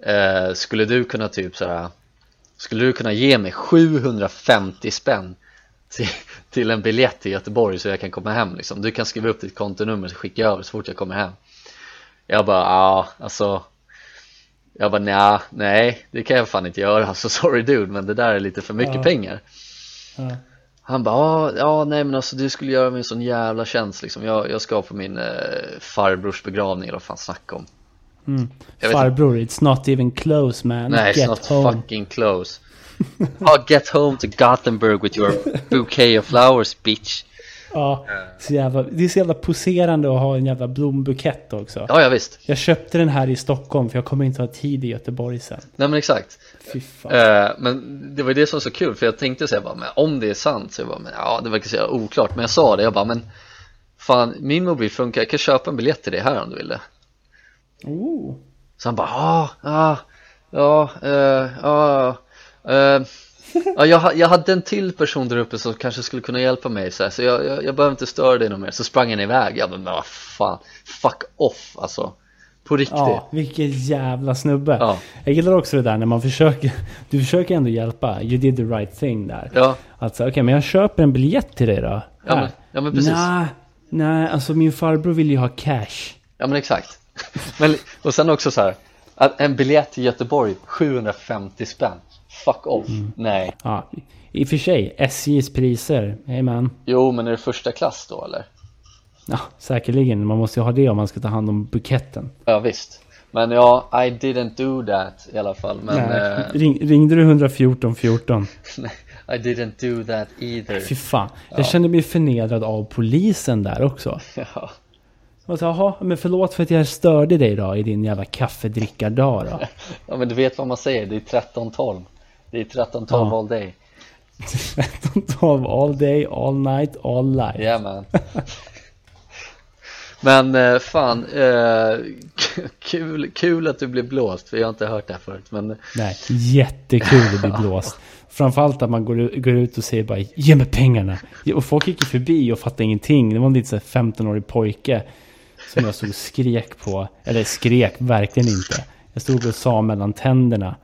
S2: Eh, Skulle du kunna typ såhär Skulle du kunna ge mig 750 spänn till, till en biljett till Göteborg så jag kan komma hem liksom? Du kan skriva upp ditt kontonummer så skickar jag över så fort jag kommer hem. Jag bara ja, alltså Jag bara nja, nej det kan jag fan inte göra. Så sorry dude men det där är lite för mycket
S1: Ja.
S2: pengar.
S1: Ja.
S2: Han bara ja, ja nej men alltså du skulle göra mig en sån jävla tjänst liksom Jag, jag ska på min eh, farbrors begravning eller vad fan snacka om
S1: Mm.
S2: Jag vet
S1: Farbror, it's not even close man.
S2: Nej, it's
S1: Get
S2: not
S1: home.
S2: fucking close oh, [LAUGHS] Get home to Gothenburg with your bouquet of flowers bitch
S1: Ja, så jävla, det är så jävla poserande att ha en jävla blombukett också.
S2: Ja, ja visst,
S1: Jag köpte den här i Stockholm för jag kommer inte ha tid i Göteborg sen.
S2: nej men exakt
S1: Fy fan.
S2: Eh, men det var ju det som var så kul för jag tänkte säga bara, men om det är sant så jag bara, men ja det verkar så oklart men jag sa det, jag bara men Fan min mobil funkar, jag kan köpa en biljett till det här om du vill det
S1: Oh.
S2: Så han bara ah, ah, ja, eh, ja, eh, ja jag, jag hade en till person där uppe som kanske skulle kunna hjälpa mig så, här, så jag, jag, jag behöver inte störa dig något mer Så sprang han iväg, jag bara men vad fan, fuck off alltså På riktigt
S1: Ja, vilken jävla snubbe.
S2: Ja.
S1: Jag gillar också det där när man försöker, [LAUGHS] du försöker ändå hjälpa. You did the right thing där.
S2: Ja,
S1: Alltså okej, men jag köper en biljett till dig då.
S2: Ja, men- ja, men precis.
S1: Nej, nej, alltså min farbror vill ju ha cash.
S2: Ja men exakt [LAUGHS] men, Och sen också så här En biljett till Göteborg 750 spänn Fuck off, nej
S1: Ja, i och för sig, SJs priser, hey man.
S2: Jo men är det första klass då eller?
S1: Ja, säkerligen. Man måste ju ha det om man ska ta hand om buketten.
S2: Ja visst Men ja, I didn't do that i alla fall Men
S1: Nej.
S2: eh,
S1: Ring, ringde du 114 14? [LAUGHS]
S2: I didn't do that either
S1: Fy fan. Jag kände mig förnedrad av polisen där också. [LAUGHS]
S2: ja.
S1: Jag sa, jaha, men förlåt för att jag störde dig då i din jävla kaffedrickardag då. [LAUGHS]
S2: ja men du vet vad man säger, det är 13-12 Det är 13-12
S1: Ja.
S2: all day
S1: 12 all day, all night, all life.
S2: Yeah man Men eh, fan, eh, kul, kul att du blev blåst för jag har inte hört det här förut men
S1: Nej, jättekul att bli [LAUGHS] blåst. Framförallt att man går, ut- går ut och säger bara ge mig pengarna. Och folk gick ju förbi och fattade ingenting. Det var en lite så här 15-årig pojke som jag stod och skrek på. Eller skrek verkligen inte. Jag stod och sa mellan tänderna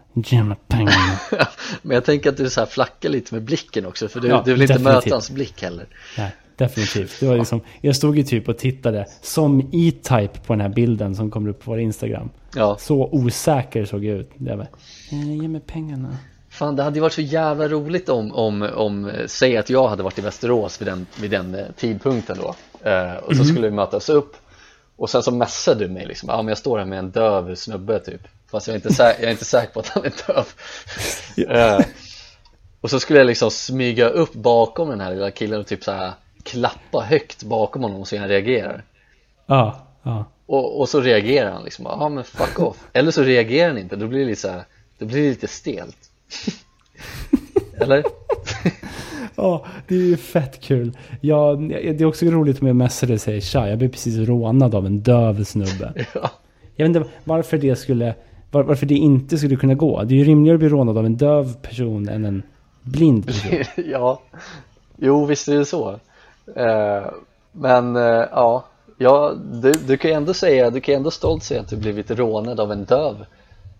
S1: pengarna. [LAUGHS]
S2: Men jag tänker att du så här flackar lite med blicken också för du,
S1: Ja,
S2: du vill inte
S1: definitivt.
S2: möta hans blick heller
S1: Nej, definitivt. Det var liksom, jag stod ju typ och tittade som E-Type på den här bilden som kommer upp på vår Instagram.
S2: Ja,
S1: Så osäker såg jag ut. Jag bara, eh, ge mig pengarna.
S2: fan det hade ju varit så jävla roligt om, om, om eh, säg att jag hade varit i Västerås vid den, vid den eh, tidpunkten då eh, och så skulle vi mötas upp och sen så messade du mig liksom, ja men jag står här med en döv snubbe typ fast jag är inte, sä- jag är inte säker på att han är döv [LAUGHS] eh, och så skulle jag liksom smyga upp bakom den här lilla killen och typ så här klappa högt bakom honom så han reagerar
S1: Ja, ja.
S2: och, och så reagerar han liksom, ja men fuck off Eller så reagerar han inte, då blir det lite så här, då blir det lite stelt [LAUGHS] Eller?
S1: Ja, det är ju fett kul. Ja, det är också roligt med messare och säger tja, jag blev precis rånad av en döv snubbe. [LAUGHS]
S2: Ja,
S1: Jag vet inte varför det skulle, var, varför det inte skulle kunna gå. Det är ju rimligare att bli rånad av en döv person än en blind [LAUGHS] person.
S2: ja. Jo visst är det så eh, Men eh, ja, ja du, du kan ju ändå säga, du kan ändå stolt säga att du blivit rånad av en döv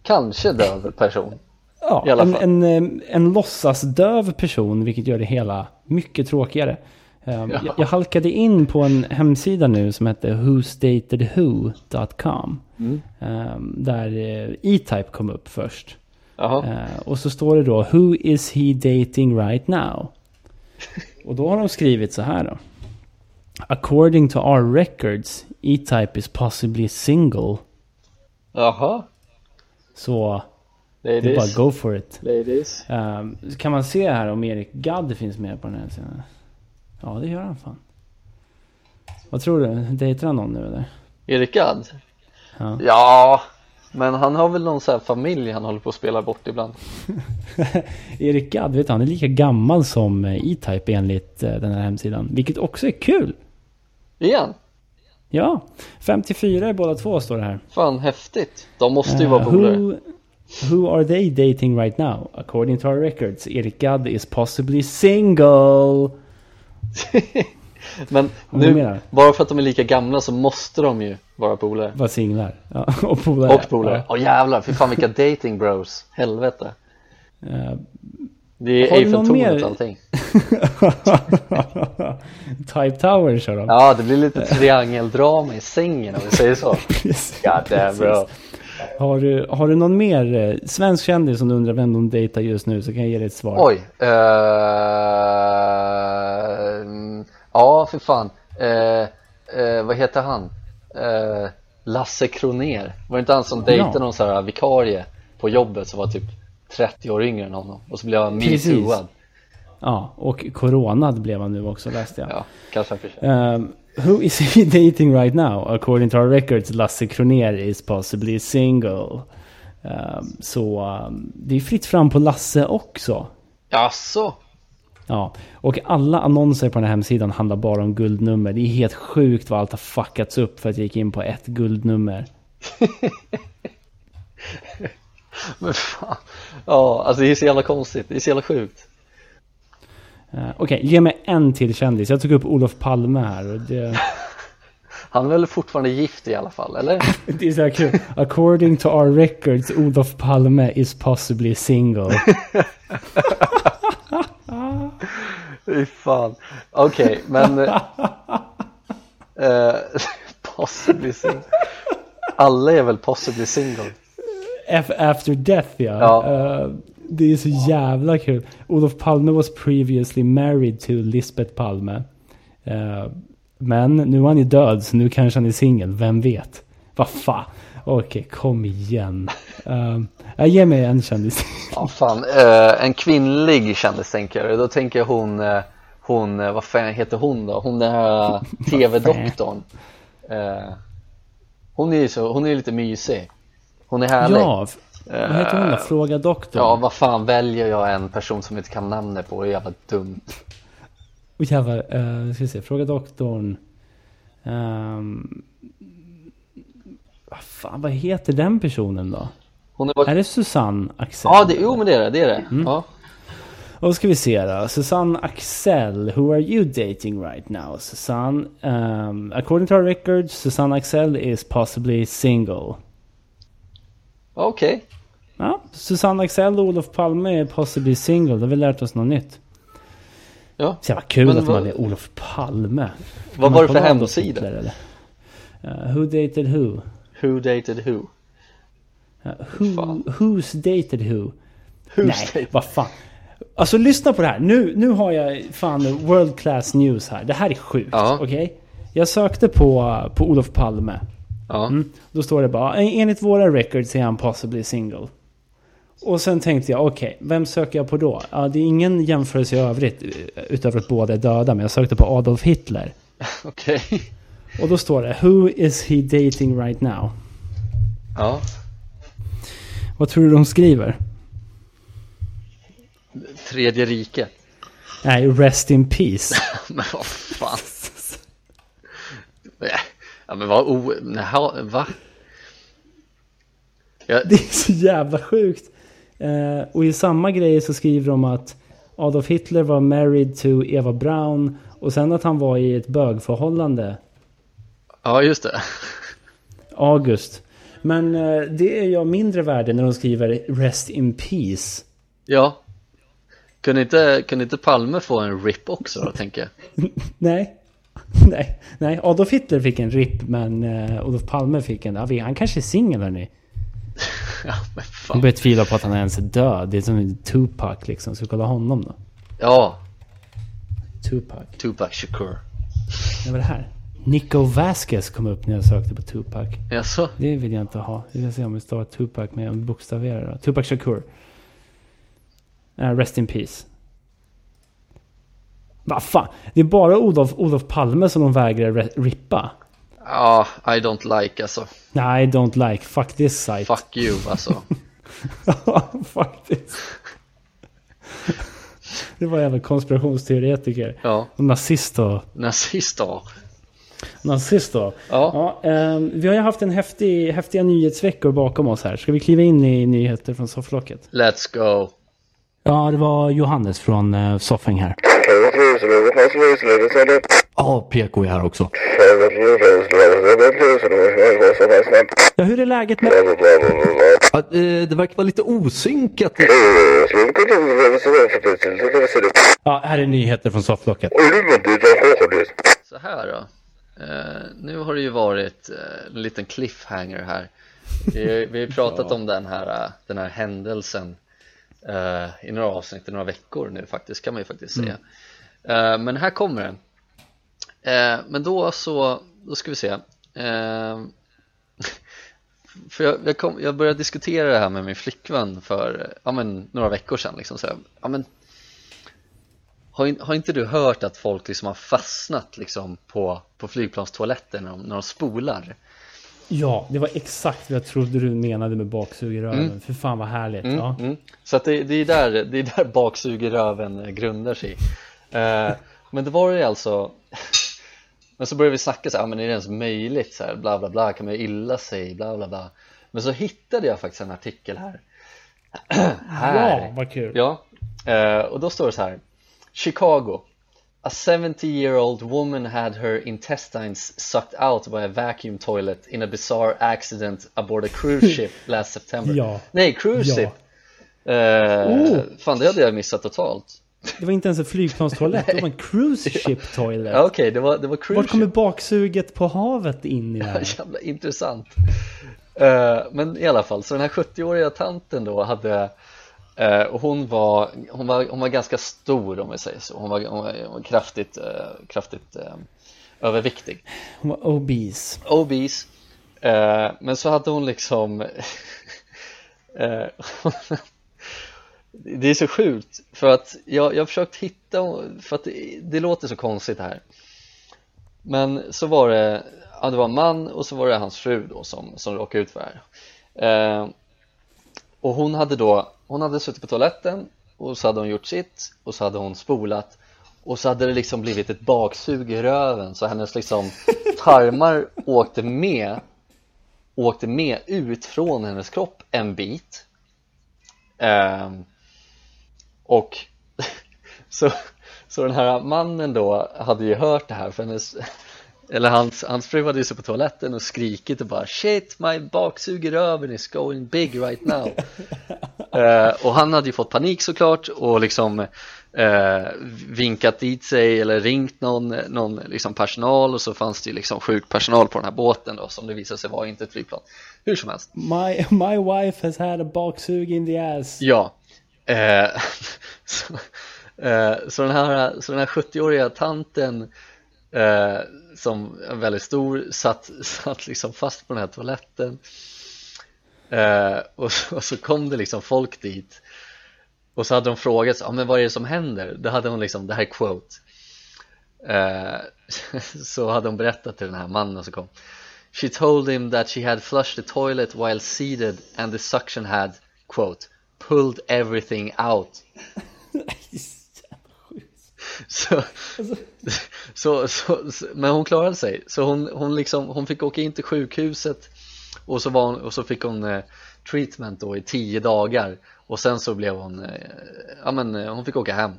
S2: Kanske döv person
S1: Ja, en,
S2: fall.
S1: en, eh, en låtsasdöv person, vilket gör det hela mycket tråkigare. Eh,
S2: Ja.
S1: jag, jag halkade in på en hemsida nu som heter whostatedwho.com.
S2: Mm.
S1: eh, Där eh, E-Type kom upp först. Eh, och så står det då Who is he dating right now? [LAUGHS] Och då har de skrivit så här då. According to our records, E-Type is possibly single.
S2: jaha
S1: Så det är bara
S2: Ladies,
S1: go for it.
S2: ladies
S1: Um, kan man se här om Erik Gadd finns med på den här sidan? Ja, det gör han fan. Vad tror du? Dejtar han någon nu eller?
S2: Erik Gadd?
S1: Ja.
S2: Ja, men han har väl någon sån här familj han håller på att spela bort ibland [LAUGHS]
S1: Erik Gadd, vet du, han är lika gammal som E-Type enligt eh, den här hemsidan. Vilket också är kul.
S2: Igen?
S1: Ja, 54 är båda två står det här.
S2: Fan häftigt, de måste ju vara
S1: Eh,
S2: polare
S1: who, who are they dating right now? According to our records, Erik Gadd is possibly single. [LAUGHS]
S2: Men nu, bara för att de är lika gamla så måste de ju vara polare.
S1: Vara singlar, ja, [LAUGHS] och polare.
S2: Och polare, ja. oh, jävlar, för fan vilka dating bros, helvete. Uh, Det är Eiffeltornet och allting. [LAUGHS]
S1: Type Tower kör de.
S2: Ja, det blir lite triangeldrama i sängen om vi säger så. God damn bro
S1: har du, har du någon mer eh, svensk kändis som du undrar vem de dejtar just nu så kan jag ge dig ett svar.
S2: Oj. Uh, ja, för fan. Uh, uh, vad heter han? Lasse Kroner. Var det inte han som dejtade ja. någon sån här vikarie på jobbet som var typ 30 år yngre än honom? Och så blev han metooad.
S1: Ja, och coronad blev han nu också läste jag.
S2: Ja, kanske han
S1: Who is he [LAUGHS] dating right now? According to our records, Lasse Kroner is possibly single. Um, så um, det är fritt fram på Lasse också.
S2: Jaså?
S1: Ja, och alla annonser på den här hemsidan handlar bara om guldnummer. Det är helt sjukt vad allt har fuckats upp för att jag gick in på ett guldnummer. [LAUGHS]
S2: Men fan. Ja, alltså det är så jävla konstigt. Det är så jävla sjukt.
S1: Uh, Okej, okay, ge mig en till kändis. Jag tog upp Olof Palme här. Det... [LAUGHS]
S2: Han är väl fortfarande gift i alla fall, eller? [LAUGHS]
S1: det är så här kul. According to our records, Olof Palme is possibly single. [LAUGHS]
S2: Fy fan. Okej, okay, men... uh, possibly single. Alla är väl possibly single?
S1: After death, ja. ja. Uh, det är så jävla kul. Olof Palme was previously married to Lisbeth Palme. Uh, men nu är han ju död så nu kanske han är singel, vem vet? Vad fan. Okej, okay, kom igen. Uh, jag ger mig en kändis.
S2: Ja, fan. Uh, en kvinnlig kändis tänker jag. Då tänker jag hon, hon, vad fan heter hon då? Hon den här [LAUGHS] tv-doktorn. Uh, hon är ju så, hon är lite mysig. Hon är härlig.
S1: Ja, vad heter hon då? Fråga doktorn?
S2: Ja, vad fan väljer jag en person som inte kan namnet på? Det är jävla dumt.
S1: Oh, jävlar, uh, ska vi se. Fråga doktorn. Um, vad fan, vad heter den personen då? Hon är, bara... är det Susanne Axel?
S2: Ja, det, jo men det är det, det är det. Mm. Ja.
S1: Och då ska vi se då. Susanne Axel, who are you dating right now? Susanne, um, according to our records, Susanne Axel is possibly single.
S2: Okej. Okay.
S1: Ja, Susanne Axel och Olof Palme är possibly single. Då har vi lärt oss något nytt.
S2: Ja.
S1: Så jävla kul att man är Olof Palme.
S2: Vad var det för hemsida? Uh,
S1: who dated who?
S2: Who dated who?
S1: Uh, who who's dated who?
S2: Who's
S1: Nej, dated? vad fan. Alltså lyssna på det här. Nu, nu har jag fan world class news här. Det här är sjukt. Ja. Okej? Okay? Jag sökte på, på Olof Palme.
S2: Ja. Mm.
S1: Då står det bara, enligt våra records är han possibly single. Och sen tänkte jag, okej, okay, vem söker jag på då? Ja, det är ingen jämförelse i övrigt eh, utöver att båda är döda, men jag sökte på Adolf Hitler. [LAUGHS]
S2: Okej. Okay.
S1: Och då står det, who is he dating right now?
S2: Ja.
S1: Vad tror du de skriver?
S2: Tredje rike.
S1: Nej, rest in peace. [LAUGHS]
S2: men vad fan. [LAUGHS] Ja men vad o... Naha, va?
S1: Jag... Det är så jävla sjukt. Eh, och i samma grej så skriver de att Adolf Hitler var married to Eva Braun och sen att han var i ett bögförhållande.
S2: Ja, just det.
S1: August. Men eh, det är jag mindre värde när de skriver Rest in Peace.
S2: Ja. Kunde inte, kunde inte Palme få en RIP också då, tänker
S1: jag? [LAUGHS] Nej. [LAUGHS] nej, nej, Adolf Hitler fick en RIP men uh, Olof Palme fick en, ja, han kanske är singel hörni. [LAUGHS]
S2: ja men fan.
S1: Jag börjar tvivla på att han ens är död. Det är som Tupac liksom, ska vi kolla honom då?
S2: Ja.
S1: Tupac.
S2: Tupac Shakur.
S1: Det var det här. Nico Vasquez kom upp när jag sökte på Tupac.
S2: Jaså?
S1: Det vill jag inte ha. Vi ska se om vi stavar Tupac med en bokstavera Tupac Shakur. Uh, rest in peace. Vad fan? Det är bara Olof, Olof Palme som de vägrar rippa.
S2: Ja, I don't like alltså.
S1: Nej, I don't like. Fuck this site.
S2: Fuck you alltså. [LAUGHS]
S1: Ja, faktiskt. Det var jävla konspirationsteoretiker.
S2: Ja.
S1: Och nazist då.
S2: Nazist då.
S1: Nazist då.
S2: Ja.
S1: ja eh, vi har ju haft en häftig, häftiga nyhetsveckor bakom oss här. Ska vi kliva in i nyheter från sofflocket?
S2: Let's go.
S1: Ja, det var Johannes från uh, Soffing här. Ja, PK är här också. Ja, hur är läget med... Ja, eh, det verkar vara lite osynkat. Ja, här är nyheter från sofflocket.
S2: Så här då. Uh, nu har det ju varit uh, en liten cliffhanger här. Vi, vi har pratat ja. om den här, uh, den här händelsen i några avsnitt, i några veckor nu faktiskt, kan man ju faktiskt säga. Mm. Men här kommer den. men då så, då ska vi se. [LAUGHS] för jag, jag, kom, jag, började diskutera det här med min flickvän för ja, men, några veckor sedan. Liksom, så här, ja, men, har, har, inte du hört att folk liksom har fastnat liksom på, på flygplanstoaletter när de, när de spolar?
S1: Ja, det var exakt vad jag trodde du menade med baksug i röven. Mm. För fan vad härligt. Mm, ja. Mm.
S2: Så det, det, är där, det är där baksug i röven grundar sig. Eh, men det var det alltså [LAUGHS] Men så började vi snacka så här, men är det ens möjligt? Så här, bla bla bla, kan man illa sig? Bla bla bla Men så hittade jag faktiskt en artikel här [CLEARS THROAT]
S1: Här! Ja, vad kul!
S2: Ja, eh, och då står det så här Chicago A 70 year old woman had her intestines sucked out by a vacuum toilet in a bizarre accident aboard a cruise [LAUGHS] ship last September.
S1: ja.
S2: Nej, cruise ja. ship! Uh, oh. Fan, det hade jag missat totalt.
S1: Det var inte ens en flygplanstoalett, det var en cruise [LAUGHS] ship toilet.
S2: Ja, Okej, okay, det, var, det var cruise
S1: Vart kommer baksuget på havet in i det här? [LAUGHS]
S2: Jävla intressant. Uh, men i alla fall, så den här 70-åriga tanten då hade och hon var, hon, var, hon var ganska stor om vi säger så, hon var, hon var, hon var kraftigt, eh, kraftigt överviktig
S1: Hon var obese
S2: Obese Men så hade hon liksom [LAUGHS] Det är så sjukt för att jag, jag har försökt hitta, för att det, det låter så konstigt här. Men så var det, ja det var en man och så var det hans fru då som, som råkade ut för det här. Eh, Och hon hade då hon hade suttit på toaletten och så hade hon gjort sitt och så hade hon spolat och så hade det liksom blivit ett baksug i röven så hennes liksom [LAUGHS] tarmar åkte med åkte med ut från hennes kropp en bit. Ehm, och [LAUGHS] så, så den här mannen då hade ju hört det här för hennes eller hans, hans fru hade ju suttit på toaletten och skrikit och bara Shit, my baksug i röven is going big right now. Uh, [LAUGHS] Och han hade ju fått panik såklart och liksom uh, vinkat dit sig eller ringt någon, någon liksom personal och så fanns det ju liksom sjukpersonal på den här båten då som det visade sig vara inte ett flygplan. Hur som helst.
S1: My, my wife has had a baksug in the ass.
S2: Ja uh, [LAUGHS] så, eh, så, den här, så den här 70-åriga tanten eh, som är väldigt stor satt, [LAUGHS] satt liksom fast på den här toaletten. Eh, och, så, och, så, kom det liksom folk dit. Och så hade de frågat ah, men vad är det som händer? Då hade hon liksom, det här är quote. Eh, [LAUGHS] så hade hon berättat till den här mannen som kom. She told him that she had flushed the toilet while seated and the suction had, quote, pulled everything out. Så, så, så, så, men hon klarade sig, så hon, hon, liksom, hon fick åka in till sjukhuset och så, var hon, och så fick hon eh, treatment då i tio dagar. Och sen så blev hon, eh, ja men eh, hon fick åka hem.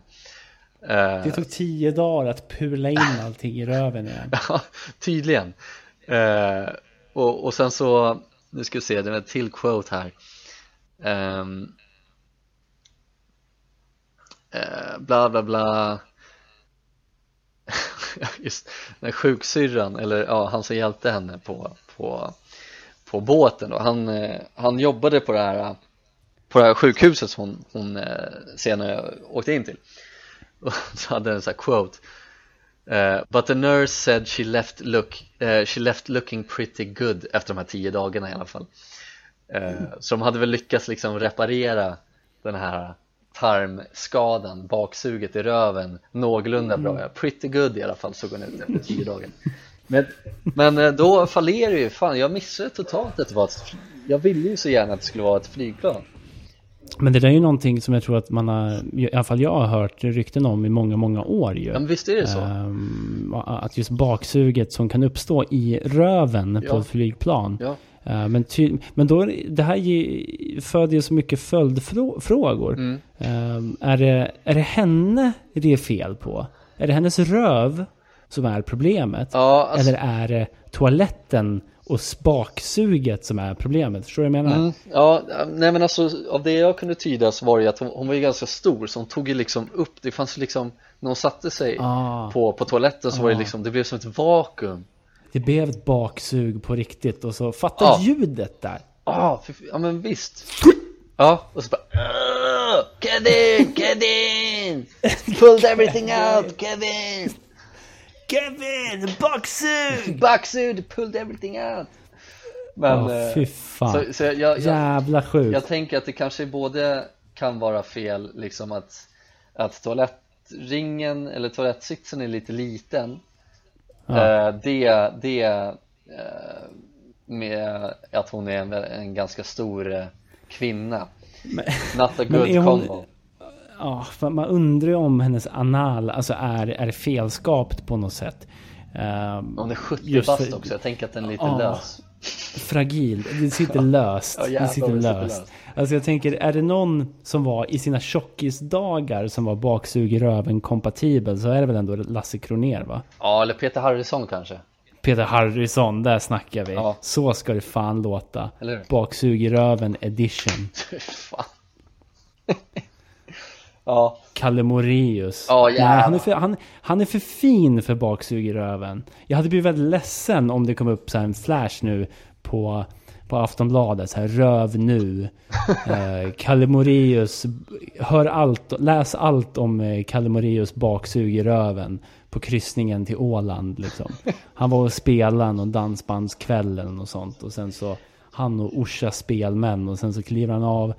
S1: Det tog tio dagar att pula in [LAUGHS] allting i röven igen. [LAUGHS]
S2: Ja, tydligen. Eh, och, och sen så, nu ska vi se, det är en till quote här. Um, Eh, bla bla bla. [LAUGHS] Just den sjuksyrran, eller ja, han som hjälpte henne på, på, på båten då, han, eh, han jobbade på det här på det här sjukhuset som hon, hon eh, senare åkte in till. [LAUGHS] Och så hade den så här quote. Uh, But the nurse said she left, look, uh, she left looking pretty good efter de här tio dagarna i alla fall. Uh, Så de hade väl lyckats liksom reparera den här tarmskadan, baksuget i röven någorlunda bra, ja, pretty good i alla fall såg hon ut efter tio dagar men, men eh, då fallerar ju, fan jag missade totalt att det var ett, jag ville ju så gärna att det skulle vara ett flygplan
S1: men det där är ju någonting som jag tror att man har, i alla fall jag har hört rykten om i många, många år ju.
S2: Ja, men visst är det så.
S1: Um, att just baksuget som kan uppstå i röven ja. på ett flygplan.
S2: Ja.
S1: Uh, men, ty, men då, det här ge, föder ju så mycket följdfrågor. Mm. Uh, är, det, är det henne det är fel på? Är det hennes röv som är problemet?
S2: Ja, alltså-
S1: Eller är det toaletten och spaksuget som är problemet? Förstår du vad jag menar?
S2: Mm, ja, nej men alltså av det jag kunde tyda så var det att hon, hon var ju ganska stor så hon tog ju liksom upp, det fanns liksom när hon satte sig
S1: Ah.
S2: på, på toaletten så var det
S1: Ah.
S2: liksom, det blev som ett vakuum
S1: Det blev ett baksug på riktigt och så fatta
S2: Ja.
S1: ljudet där.
S2: ah, fy- ja men visst Ja, och så bara "Åh, Kevin, Kevin! [LAUGHS] Pulled everything out, Kevin!
S1: Kevin, baksug!
S2: Backsud, pulled everything out! Men,
S1: Ja,
S2: eh,
S1: fy fan.
S2: så, så jag, jag,
S1: Jävla sjukt.
S2: Jag tänker att det kanske både kan vara fel liksom att, att toalettringen eller toalettsitsen är lite liten
S1: Ja.
S2: eh, Det, det eh, med att hon är en, en ganska stor eh, kvinna Not a [LAUGHS]
S1: Men
S2: good
S1: hon-
S2: combo
S1: Ja, för man undrar ju om hennes anal alltså är, är felskapt på något sätt.
S2: Hon är 70
S1: Just
S2: bast också, jag tänker att den är lite
S1: Ja.
S2: lös
S1: fragil. Det sitter löst.
S2: Ja, jävlar
S1: det sitter
S2: vad det sitter
S1: löst.
S2: löst.
S1: Alltså jag tänker, är det någon som var i sina tjockisdagar som var baksug i röven kompatibel så är det väl ändå Lasse Kroner va?
S2: Ja, eller Peter Harrison kanske
S1: Peter Harrison, där snackar vi.
S2: Ja.
S1: Så ska det fan låta. Baksug i röven edition. [LAUGHS]
S2: Fan Ja,
S1: Kalle.
S2: Ja,
S1: Nej,
S2: jävlar.
S1: han, är för, han, han är för fin för röven. Jag hade blivit väldigt ledsen om det kom upp så här en flash nu på, på Aftonbladet. Så här, röv nu. [LAUGHS] eh, Kalle Moraeus. Hör allt, läs allt om eh, Kalle i röven på kryssningen till Åland. Liksom. Han var och spelade någon dansbandskväll något sånt. Och sen så han och Orsa spelmän. Och sen så kliver han av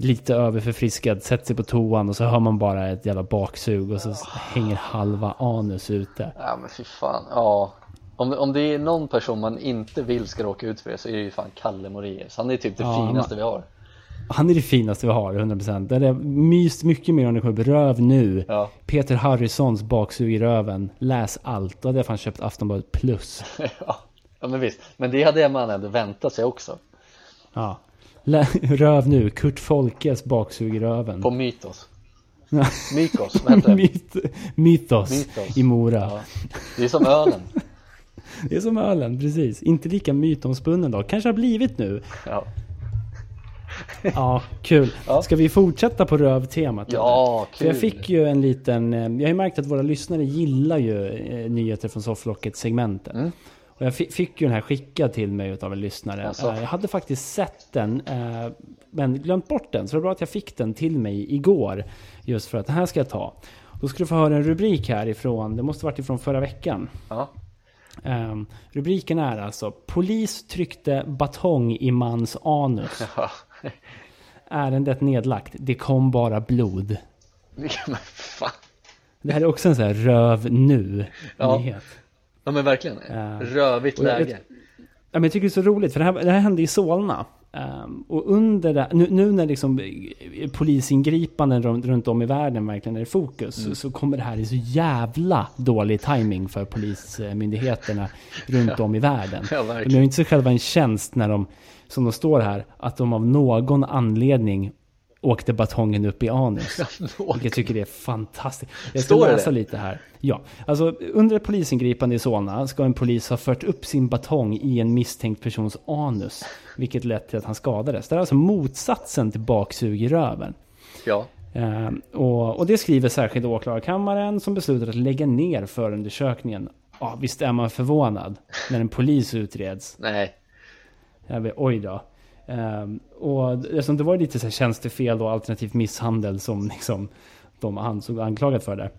S1: lite överförfriskad, sätter sig på toan och så hör man bara ett jävla baksug och så hänger halva anus ute.
S2: ja men fy fan, ja om, om det är någon person man inte vill ska råka ut för det så är det ju fan Kalle Moraeus Han är typ det
S1: Ja,
S2: finaste
S1: man-
S2: vi har
S1: Han är det finaste vi har, 100%. Det är myst mycket mer om det kommer röv nu.
S2: Ja,
S1: Peter Harrisons baksug i röven. Läs allt. Då hade jag fan köpt Aftonbladet plus. [LAUGHS]
S2: ja. ja men visst, men det hade man ändå väntat sig också
S1: Ja. [LAUGHS] Röv nu. Kurt Folkes baksug röven.
S2: På Mytos Mykos, vad heter det?
S1: Myt, mytos,
S2: Mytos.
S1: i Mora.
S2: Ja. Det är som ölen [LAUGHS]
S1: Det är som ölen, precis. Inte lika mytomspunnen då. Kanske har blivit nu.
S2: Ja,
S1: Ja, kul.
S2: Ja.
S1: Ska vi fortsätta på rövtemat?
S2: ja
S1: För jag
S2: kul
S1: fick ju en liten... eh, Jag har ju märkt att våra lyssnare gillar ju eh, nyheter från sofflocket-segmentet.
S2: Mm.
S1: Jag fi- fick ju den här skickad till mig av en lyssnare.
S2: Jaså?
S1: Eh, Jag hade faktiskt sett den, eh, men glömt bort den. Så det var bra att jag fick den till mig igår. Just för att den här ska jag ta. Då ska du få höra en rubrik härifrån. Det måste varit ifrån förra veckan.
S2: Ja,
S1: Um, rubriken är alltså Polis tryckte batong i mans anus. [LAUGHS]
S2: ja.
S1: Ärendet nedlagt. Det kom bara blod. [LAUGHS]
S2: men fan
S1: Det här är också en sån här röv nu
S2: Ja. Ja men verkligen,
S1: Ja.
S2: rövigt
S1: Och jag
S2: läge
S1: vet- Ja, men jag tycker det är så roligt för det här, det här hände i Solna. Ehm, och under det, nu, nu när liksom eh, polisingripanden runt, runt om i världen verkligen är i fokus
S2: Mm.
S1: så, så kommer det här i så jävla dålig timing för polismyndigheterna runt om i världen.
S2: Ja,
S1: de gör inte sig själva en tjänst när de, som de står här, att de av någon anledning åkte batongen upp i anus. [LAUGHS] Vilket jag tycker det är fantastiskt. Jag ska
S2: Står
S1: läsa
S2: det?
S1: lite här. Ja, alltså under ett polisingripande i Solna ska en polis ha fört upp sin batong i en misstänkt persons anus. Vilket lett till att han skadades. Det är alltså motsatsen till baksug i röven.
S2: Ja,
S1: Eh, och, och det skriver särskilt åklagarkammaren som beslutat att lägga ner förundersökningen. Ja, visst är man förvånad när en polis utreds.
S2: nej
S1: Jag vet, oj då. Ehm, och eftersom det var lite så här tjänstefel och alternativt misshandel som liksom de ansåg anklagat för det.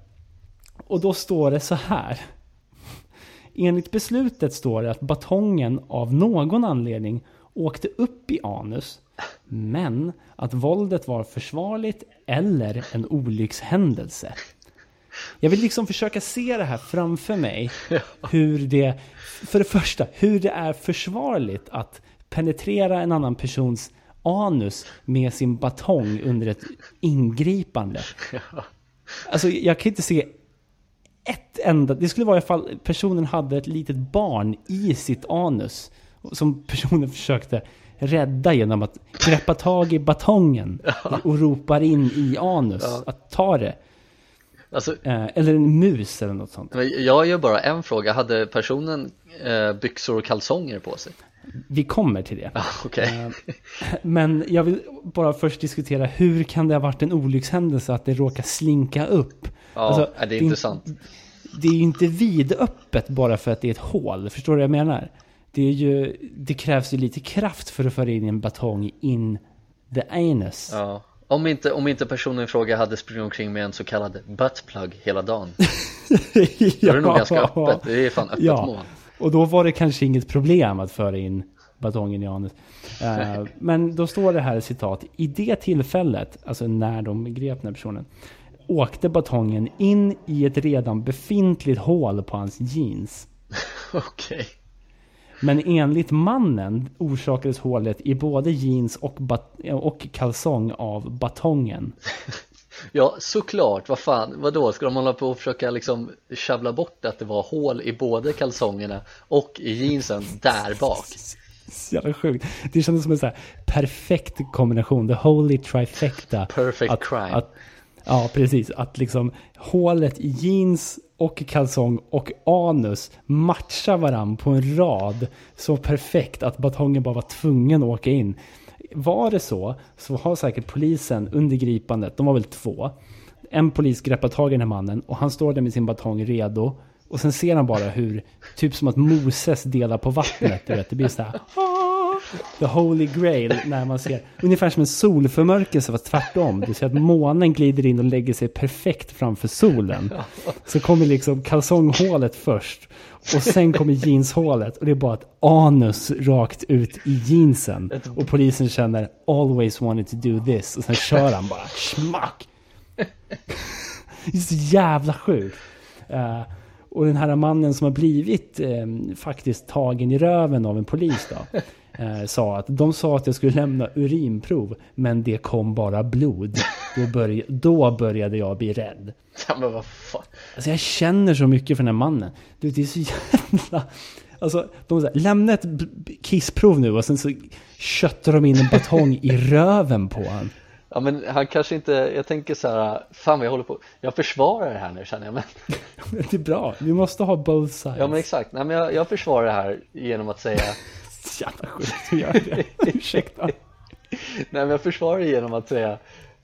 S1: Och då står det så här. Enligt beslutet står det att batongen av någon anledning åkte upp i anus. Men att våldet var försvarligt eller en olyckshändelse. Jag vill liksom försöka se det här framför mig. Hur det, för det första, hur det är försvarligt att penetrera en annan persons anus med sin batong under ett ingripande. Alltså jag kan inte se ett enda, det skulle vara i alla fall personen hade ett litet barn i sitt anus. Som personen försökte rädda genom att greppa tag i batongen och ropar in i anus. Att ta det.
S2: Alltså,
S1: eh, eller en mus eller något sånt.
S2: Jag ju bara en fråga, hade personen eh, byxor och kalsonger på sig?
S1: Vi kommer till det.
S2: Ah, okay.
S1: Eh, men jag vill bara först diskutera hur kan det ha varit en olyckshändelse att det råkar slinka upp?
S2: Ja, alltså, är det är intressant.
S1: Det är ju inte vidöppet bara för att det är ett hål, förstår du vad jag menar? Det, är ju, det krävs ju lite kraft för att föra in en batong in the anus.
S2: Ja. Om inte, om inte personen i fråga hade sprungit omkring med en så kallad buttplug hela dagen. ja, [LAUGHS] Då är det nog ganska öppet, det är fan öppet ja. mål.
S1: Och då var det kanske inget problem att föra in batongen i anus. Uh, men då står det här citat. I det tillfället, alltså när de grep den här personen, åkte batongen in i ett redan befintligt hål på hans jeans. [LAUGHS]
S2: Okej. Okay.
S1: Men enligt mannen orsakades hålet i både jeans och, och kalsong av batongen. [LAUGHS]
S2: Ja, såklart. Vad fan, vadå? Ska de hålla på och försöka liksom sjabbla bort att det var hål i både kalsongerna och i jeansen där bak? [LAUGHS]
S1: Så jävla sjukt. Det kändes som en så här perfekt kombination. The holy trifecta.
S2: Perfect att, crime.
S1: Att, ja, precis. Att liksom hålet i jeans och kalsong och anus matchar varann på en rad så perfekt att batongen bara var tvungen att åka in. Var det så, så har säkert polisen under gripandet, de var väl två, en polis greppar tag i den här mannen och han står där med sin batong redo. Och sen ser han bara hur, typ som att Moses delar på vattnet, du vet, det blir så här. The Holy Grail när man ser, ungefär som en solförmörkelse fast tvärtom. Du ser att månen glider in och lägger sig perfekt framför solen. Så kommer liksom kalsonghålet först. Och sen kommer jeanshålet och det är bara ett anus rakt ut i jeansen. Och polisen känner always wanted to do this. Och sen kör han bara smack. Det är så jävla sjukt. Uh, och den här mannen som har blivit eh, faktiskt tagen i röven av en polis då [LAUGHS] eh, sa att de sa att jag skulle lämna urinprov, men det kom bara blod. Då, börj då började jag bli rädd. [LAUGHS]
S2: Ja, men vad fan.
S1: Alltså jag känner så mycket för den här mannen. Du, det är så jävla... Alltså, de säger, lämna ett kissprov nu och sen så köttar de in en batong i röven på honom.
S2: Ja men han kanske inte, jag tänker så här, fan vad jag håller på, jag försvarar det här nu känner jag men [LAUGHS]
S1: Det är bra, vi måste ha both sides
S2: Ja men exakt, nej men jag, jag försvarar det här genom att säga [LAUGHS]
S1: jävla sjukt du gör det. Ursäkta. [LAUGHS]
S2: Nej men jag försvarar det genom att säga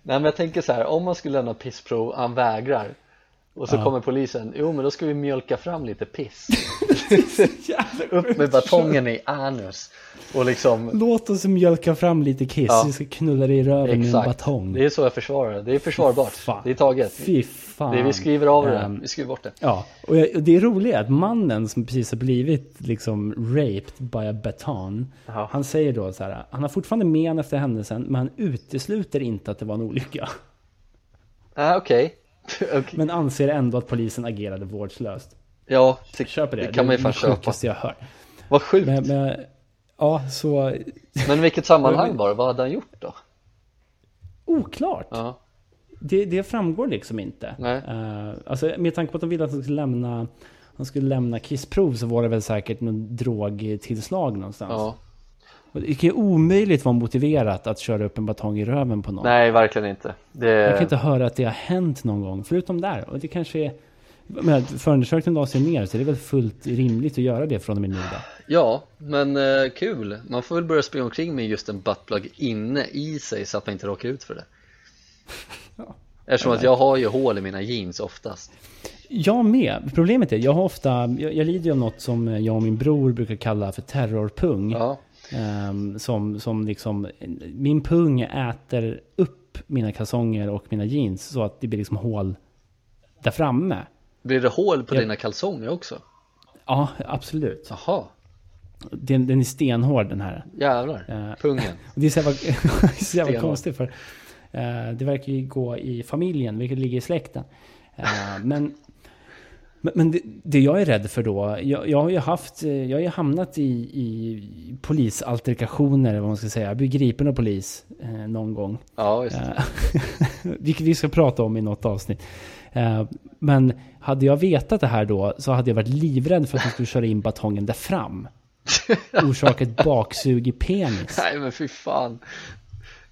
S2: Nej men jag tänker så här, om man skulle lämna pissprov, han vägrar och så ja. kommer polisen, jo men då ska vi mjölka fram lite piss. [LAUGHS] Upp med batongen i anus. Och liksom
S1: Låt oss mjölka fram lite kiss, ja. vi ska knulla dig i röven med en batong.
S2: Det är så jag försvarar det, är försvarbart, det är taget.
S1: Fy fan.
S2: Det, Vi skriver av det, um, vi skriver bort det.
S1: Ja, och det är roligt att mannen som precis har blivit liksom raped by a baton Aha. Han säger då så här, han har fortfarande men efter händelsen men han utesluter inte att det var en olycka.
S2: Ah, okej. okay. [LAUGHS]
S1: okay. Men anser ändå att polisen agerade vårdslöst.
S2: Ja, det, Köper det. det kan man ju fan köpa.
S1: Det jag hör.
S2: Vad sjukt.
S1: Men, men, ja, så...
S2: Men vilket sammanhang [LAUGHS] var det? Vad hade han gjort då?
S1: Oklart.
S2: Ja.
S1: Det, det framgår liksom inte.
S2: Nej.
S1: Uh, alltså med tanke på att de ville att han skulle lämna han skulle lämna kissprov så var det väl säkert någon drogtillslag någonstans.
S2: Ja.
S1: Det kan ju omöjligt vara motiverat att köra upp en batong i röven på någon.
S2: Nej, verkligen inte.
S1: Det... Jag kan inte höra att det har hänt någon gång, förutom där. Och det kanske är... Men förundersökningen la sig ner, så det är väl fullt rimligt att göra det från och med nu då.
S2: Ja, men eh, kul. Man får väl börja springa omkring med just en buttplug inne i sig så att man inte råkar ut för det. [LAUGHS] ja. Eftersom att jag har ju hål i mina jeans oftast.
S1: Jag med. Problemet är, jag har ofta, jag, jag lider ju av något som jag och min bror brukar kalla för terrorpung.
S2: Ja.
S1: Um, som, som liksom, min pung äter upp mina kalsonger och mina jeans så att det blir liksom hål där framme.
S2: Blir det hål på jag, dina kalsonger också?
S1: Ja, absolut.
S2: Jaha.
S1: Den, den är stenhård den här.
S2: Jävlar, uh, pungen. [LAUGHS]
S1: det är så jävla, [LAUGHS] så jävla konstigt för uh, det verkar ju gå i familjen, vilket ligger i släkten. Uh, men men, men det, det, jag är rädd för då, jag, jag har ju haft, jag har hamnat i, i polisalterkationer, vad man ska säga. Jag blir gripen av polis eh, någon gång.
S2: Ja, just det.
S1: Eh, [LAUGHS] vilket vi ska prata om i något avsnitt. Eh, men hade jag vetat det här då så hade jag varit livrädd för att de skulle köra in batongen där fram. [LAUGHS] Orsaka ett baksug i penis.
S2: Nej men fy fan.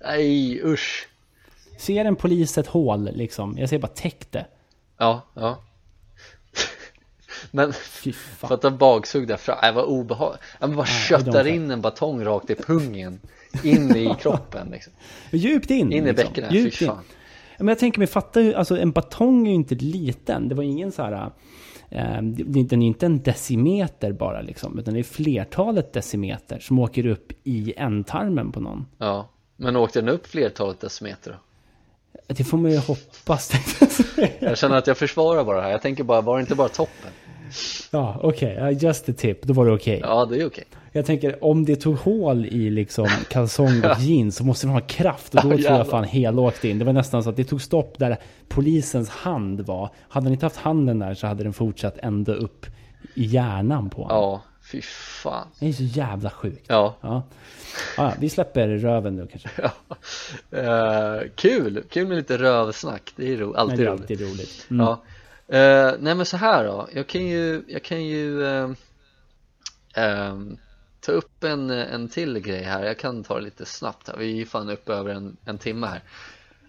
S2: Nej usch.
S1: Ser en polis ett hål liksom, jag säger bara täck det.
S2: Ja, ja Men för att en bagsug där fram, det var obehagligt Man bara köttar in en batong rakt i pungen. In i [LAUGHS] kroppen liksom.
S1: Djupt in
S2: In i liksom. bäckenet, Djupt fy fan. In.
S1: Men jag tänker mig, fatta ju, alltså en batong är ju inte liten. Det var ingen så här eh, Den är inte en decimeter bara liksom. Utan det är flertalet decimeter som åker upp i ändtarmen på någon.
S2: Ja, men åkte den upp flertalet decimeter då?
S1: Det får man ju hoppas. [LAUGHS]
S2: Jag känner att jag försvarar bara här, jag tänker bara, var det inte bara toppen?
S1: Ja, okej, okay. just a tip, då var det okej
S2: okay. Ja, det är okej okay.
S1: Jag tänker, om det tog hål i liksom kalsong och jeans så måste man ha kraft och då tror jag fan hel åkte in Det var nästan så att det tog stopp där polisens hand var Hade han inte haft handen där så hade den fortsatt ända upp i hjärnan på honom
S2: Ja, fy fan
S1: Det är så jävla sjukt
S2: Ja,
S1: ja. ja vi släpper röven nu kanske
S2: ja. Uh, Kul, kul med lite rövsnack Det är ro alltid,
S1: det är
S2: alltid
S1: roligt, roligt. Mm.
S2: Ja Uh, nej men så här då, jag kan ju, jag kan ju uh, uh, ta upp en, en till grej här, jag kan ta det lite snabbt här, vi är fan uppe över en, en timme här.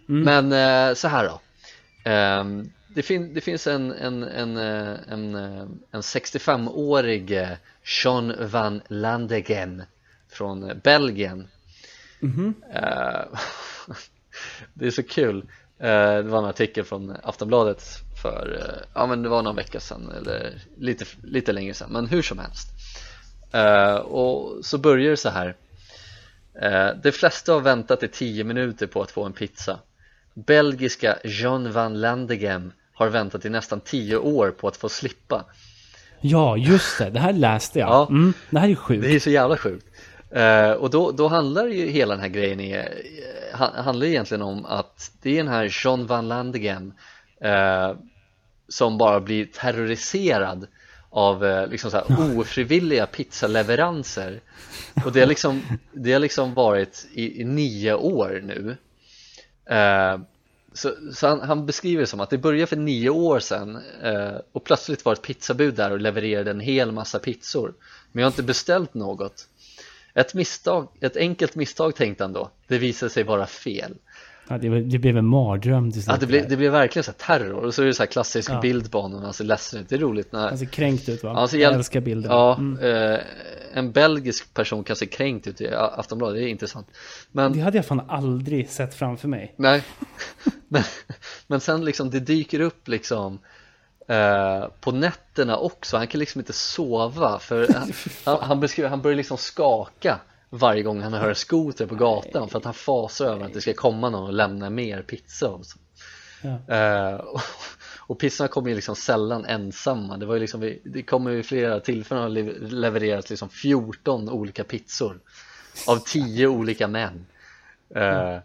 S2: Mm. Men eh, så här då. Ehm, det, fin det finns en, en, en, en, en 65-årig Jean van Landegem från Belgien. Mm -hmm. [LAUGHS] Det är så kul Det var en artikel från Aftonbladet för, eh, ja men det var någon vecka sedan eller lite, lite längre sedan, men hur som helst. Uh, och så börjar det så här. De flesta har väntat i 10 minuter på att få en pizza. Belgiska John van Landegem har väntat i nästan 10 år på att få slippa.
S1: Ja, just det, det här läste jag. Ja, mm, Det här är sjukt
S2: Det är så jävla sjukt uh, och då, då handlar ju hela den här grejen i, handlar egentligen om att det är den här John van Landegem eh, som bara blir terroriserad av eh, liksom så här ofrivilliga pizzaleveranser. Och det har liksom, det har liksom varit i, i nio år nu. Eh, så, så han, han, beskriver det som att det började för nio år sedan eh, och plötsligt var ett pizzabud där och levererade en hel massa pizzor. Men jag har inte beställt något ett misstag, ett enkelt misstag tänkte han då. Det visade sig vara fel.
S1: Ja, det, det blev en mardröm
S2: till Ja, det blev, det blev verkligen så terror. Och så är det så här klassisk ja. bild på honom, han ser ledsen. Ut, det är roligt när
S1: Han ser kränkt ut va? Alltså, jag älskar bilden.
S2: Ja, mm. eh, en belgisk person kan se kränkt ut i Aftonbladet, det är intressant.
S1: Men, Det hade jag fan aldrig sett framför mig.
S2: Nej, [LAUGHS] men, men sen liksom det dyker upp liksom eh, på nätterna också, han kan liksom inte sova för [LAUGHS] han, han, han, beskriver, han börjar liksom skaka varje gång han hör skoter på gatan för att han fasar över att det ska komma någon och lämna mer pizza och, ja. uh, och, och pizzorna kommer ju liksom sällan ensamma. Det var ju liksom, det kommer ju flera tillfällen att levererat liksom 14 olika pizzor av 10 olika män. Uh,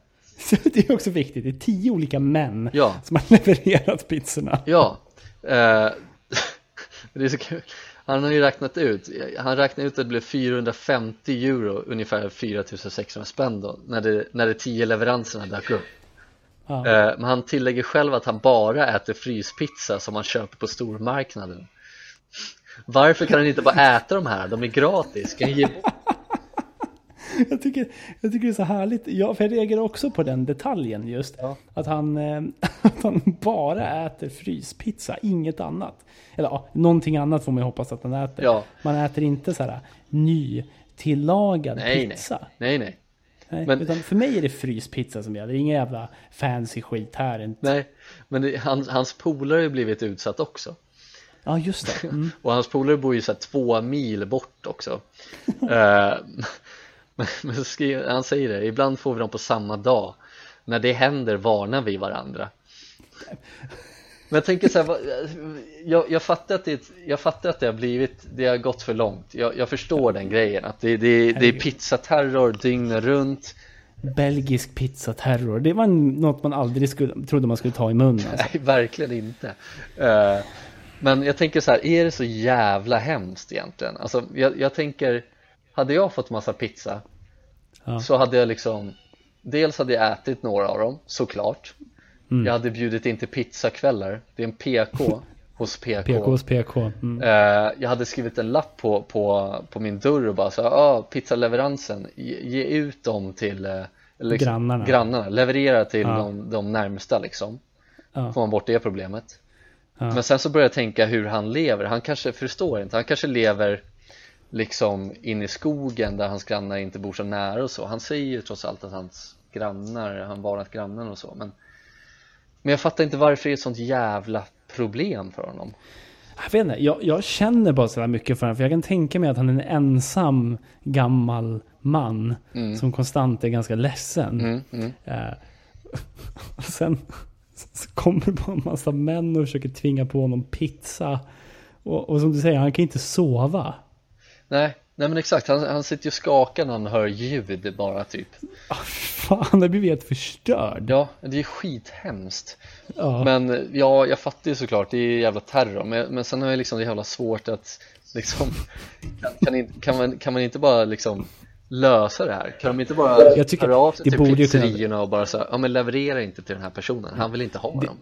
S2: [LAUGHS]
S1: det är också viktigt, det är 10 olika män ja. som har [LAUGHS] levererat pizzorna.
S2: Ja, [LAUGHS] det är så kul han har ju räknat ut, han räknade ut att det blev 450 euro, ungefär 4600 spänn då, när det, när de tio leveranserna dök upp ja. Eh, men han tillägger själv att han bara äter fryspizza som han köper på stormarknaden Varför kan han inte bara äta de här? De är gratis, kan ge bort [LAUGHS]
S1: jag, tycker, jag tycker det är så härligt. Ja, för jag reagerar också på den detaljen just. Ja. Att, han, eh, [LAUGHS] att han bara äter fryspizza, inget annat. Eller ja, någonting annat får man ju hoppas att han äter. Ja. Man äter inte så här ny tillagad nej, pizza.
S2: Nej, nej.
S1: nej. Men, utan för mig är det fryspizza som gäller, ingen jävla fancy skit här. Inte.
S2: Nej, men det, han, hans polare har ju blivit utsatt också.
S1: Ja, just det. Mm. [LAUGHS]
S2: och hans polare bor ju så två mil bort också. uh, [LAUGHS] Men han säger det, ibland får vi dem på samma dag. När det händer varnar vi varandra. Men jag tänker så här, jag, jag, fattar att det, jag fattar att det har blivit, det har gått för långt. Jag, jag förstår den grejen, att det, det, det är pizzaterror dygnet runt.
S1: Belgisk pizzaterror, det var något man aldrig skulle, trodde man skulle ta i munnen
S2: alltså. Nej, [LAUGHS] verkligen inte. Uh, Men jag tänker så här, är det så jävla hemskt egentligen? Alltså jag, jag tänker hade jag fått massa pizza ja. så hade jag liksom dels hade jag ätit några av dem såklart mm. jag hade bjudit in till pizzakvällar det är en PK [LAUGHS] hos PK
S1: PK hos PK
S2: mm. uh, jag hade skrivit en lapp på, på, på min dörr och bara så ah, pizzaleveransen ge, ge ut dem till uh,
S1: liksom, grannarna.
S2: grannarna leverera till ja. de, de närmsta liksom ja. får man bort det problemet ja. Men sen så börjar jag tänka hur han lever, han kanske förstår inte, han kanske lever liksom in i skogen där hans grannar inte bor så nära och så. Han säger ju trots allt att hans grannar, han varnat grannen och så men Men jag fattar inte varför det är ett sånt jävla problem för honom.
S1: Jag vet inte, jag, jag känner bara sådär mycket för honom för jag kan tänka mig att han är en ensam gammal man mm. som konstant är ganska ledsen. Mm, mm. [LAUGHS] Och sen så kommer det bara en massa män och försöker tvinga på honom pizza. Och, och som du säger, han kan inte sova
S2: Nej, nej men exakt, han, han sitter ju och skakar när han hör ljud bara typ.
S1: Ah, Fan, han blivit helt förstörd.
S2: Ja, det är skithemskt. Ja. Men ja, jag fattar ju såklart, det är ju jävla terror. Men, men sen har jag liksom det jävla svårt att liksom kan, kan, kan, man, kan man inte bara liksom lösa det här? Kan de inte bara jag tycker, höra av sig till pizzerierna och bara säga ja men leverera inte till den här personen, han vill inte ha det, dem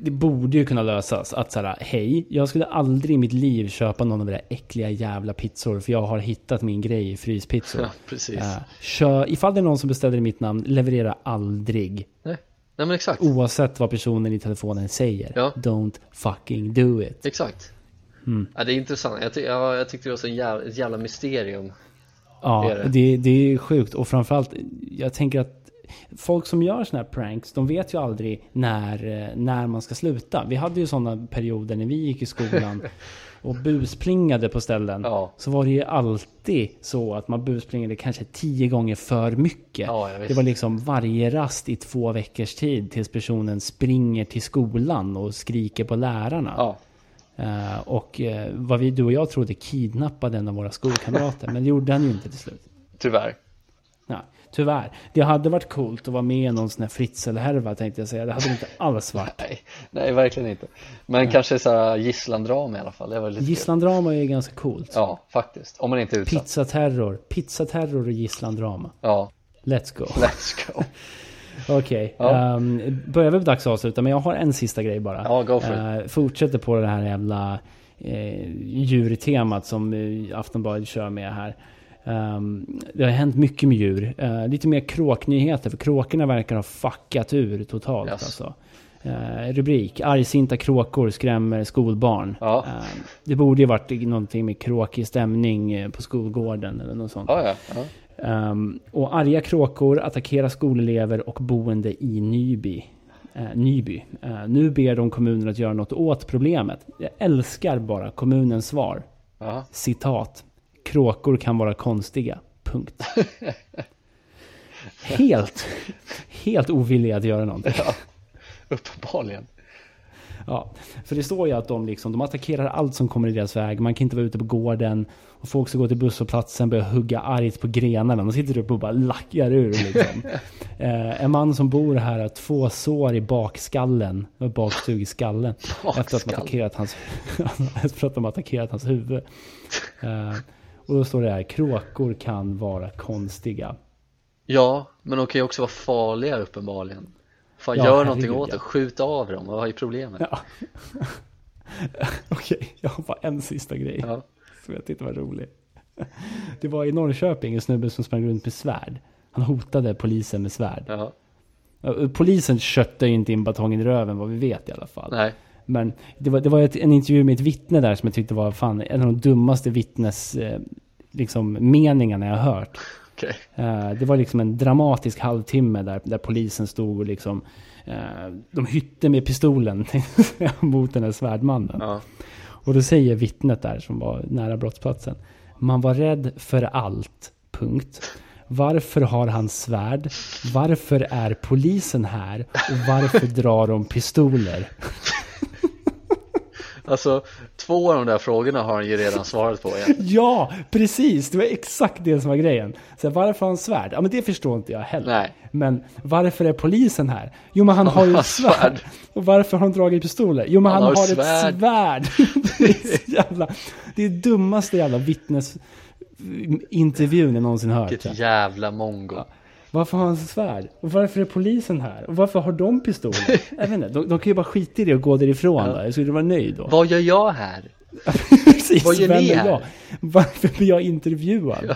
S1: det borde ju kunna lösas. Att såhär, hej, jag skulle aldrig i mitt liv köpa någon av de där äckliga jävla pizzor. För jag har hittat min grej i fryspizzor. [LAUGHS] Ja,
S2: precis. Uh,
S1: kör, ifall det är någon som beställer i mitt namn, leverera aldrig.
S2: Nej. Nej men exakt.
S1: Oavsett vad personen i telefonen säger. Ja. Don't fucking do it.
S2: Exakt. Mm. Ja, det är intressant. Jag, ty ja, jag tyckte det var så jävla, ett jävla mysterium.
S1: Ja, det, det. det är sjukt. Och framförallt, jag tänker att folk som gör sådana här pranks, de vet ju aldrig när, eh, när man ska sluta. Vi hade ju sådana perioder när vi gick i skolan [LAUGHS] och busplingade på ställen. Ja. Så var det ju alltid så att man busplingade kanske tio gånger för mycket. Ja, det var liksom varje rast i två veckors tid tills personen springer till skolan och skriker på lärarna. Ja. Uh, och uh, vad vi, du och jag trodde kidnappade en av våra skolkamrater, men det gjorde han ju inte till slut.
S2: Tyvärr.
S1: Tyvärr. Det hade varit coolt att vara med i någon sån här Fritzl-härva tänkte jag säga. Det hade inte alls varit. [LAUGHS]
S2: nej, nej, verkligen inte. Men nej. kanske så här gisslandrama i alla fall. Det var lite
S1: gisslandrama är ganska coolt.
S2: Ja, faktiskt. Om man inte är
S1: utsatt. Pizzaterror. Pizzaterror och gisslandrama.
S2: Ja.
S1: Let's go. [LAUGHS]
S2: Let's go. [LAUGHS]
S1: Okej, okay. ja. um, börjar vi dags att avsluta, men jag har en sista grej bara.
S2: Ja, go for uh,
S1: it. Fortsätter på det här jävla uh, djurtemat som uh, Aftonbladet kör med här. Um, det har hänt mycket med djur. Uh, lite mer kråknyheter, för kråkorna verkar ha fuckat ur totalt. Yes. Alltså. Uh, rubrik, argsinta kråkor skrämmer skolbarn. Ja. Uh, det borde ju varit någonting med kråkig stämning på skolgården eller något sånt.
S2: Ja, ja.
S1: Um, och arga kråkor attackerar skolelever och boende i Nyby. Nyby. Nu ber de kommunen att göra något åt problemet. Jag älskar bara kommunens svar. Aha. Citat kråkor kan vara konstiga. Punkt. helt, helt ovilliga att göra någonting. Ja,
S2: uppenbarligen.
S1: Ja, för det står ju att de liksom, de attackerar allt som kommer i deras väg. Man kan inte vara ute på gården. Och folk som går till busshållplatsen börjar hugga argt på grenarna. De sitter uppe och bara lackar ur liksom. [LAUGHS] eh, en man som bor här har två sår i bakskallen. Bakstug i skallen. efter att de attackerat hans, [LAUGHS] efter att de attackerat hans huvud. Eh, och då står det här, kråkor kan vara konstiga.
S2: Ja, men de kan ju också vara farliga uppenbarligen. Fan, ja, gör någonting åt det, skjut av dem, vad är problemet? Ja. [LAUGHS]
S1: Okej, okay, jag har bara en sista grej ja. som jag tyckte var rolig. Det var i Norrköping en snubbe som sprang runt med svärd. Han hotade polisen med svärd. Ja. Polisen köttade ju inte in batongen i röven vad vi vet i alla fall.
S2: Nej.
S1: Men det var, det var ett, en intervju med ett vittne där som jag tyckte var fan en av de dummaste vittnes eh, liksom, meningarna jag har hört.
S2: Okay.
S1: Eh, det var liksom en dramatisk halvtimme där, där polisen stod och liksom eh, de hytte med pistolen [LAUGHS] mot den här svärdmannen. Ja. Och då säger vittnet där som var nära brottsplatsen. Man var rädd för allt. Punkt. Varför har han svärd? Varför är polisen här? Och varför drar de pistoler? [LAUGHS]
S2: Alltså, två av de där frågorna har han ju redan svarat på igen. [LAUGHS]
S1: ja, precis! Det var exakt det som var grejen. Så varför har han svärd? Ja, men det förstår inte jag heller.
S2: Nej.
S1: Men varför är polisen här? Jo, men han, han har ju ett svärd. svärd. Och varför har han dragit pistoler? Jo, men han, han har, har svärd. ett svärd. [LAUGHS] det, är jävla, det är dummaste jävla vittnesintervjun jag någonsin hört.
S2: Vilket jävla mongo. Ja.
S1: Varför har han svärd? Och varför är polisen här? Och varför har de pistoler? [LAUGHS] jag vet inte, de, de kan ju bara skita i det och gå därifrån ja. då. Jag skulle vara nöjd då.
S2: Vad gör jag här? [LAUGHS]
S1: Precis, Vad gör ni här? Jag? Varför blir jag intervjuad? Ja.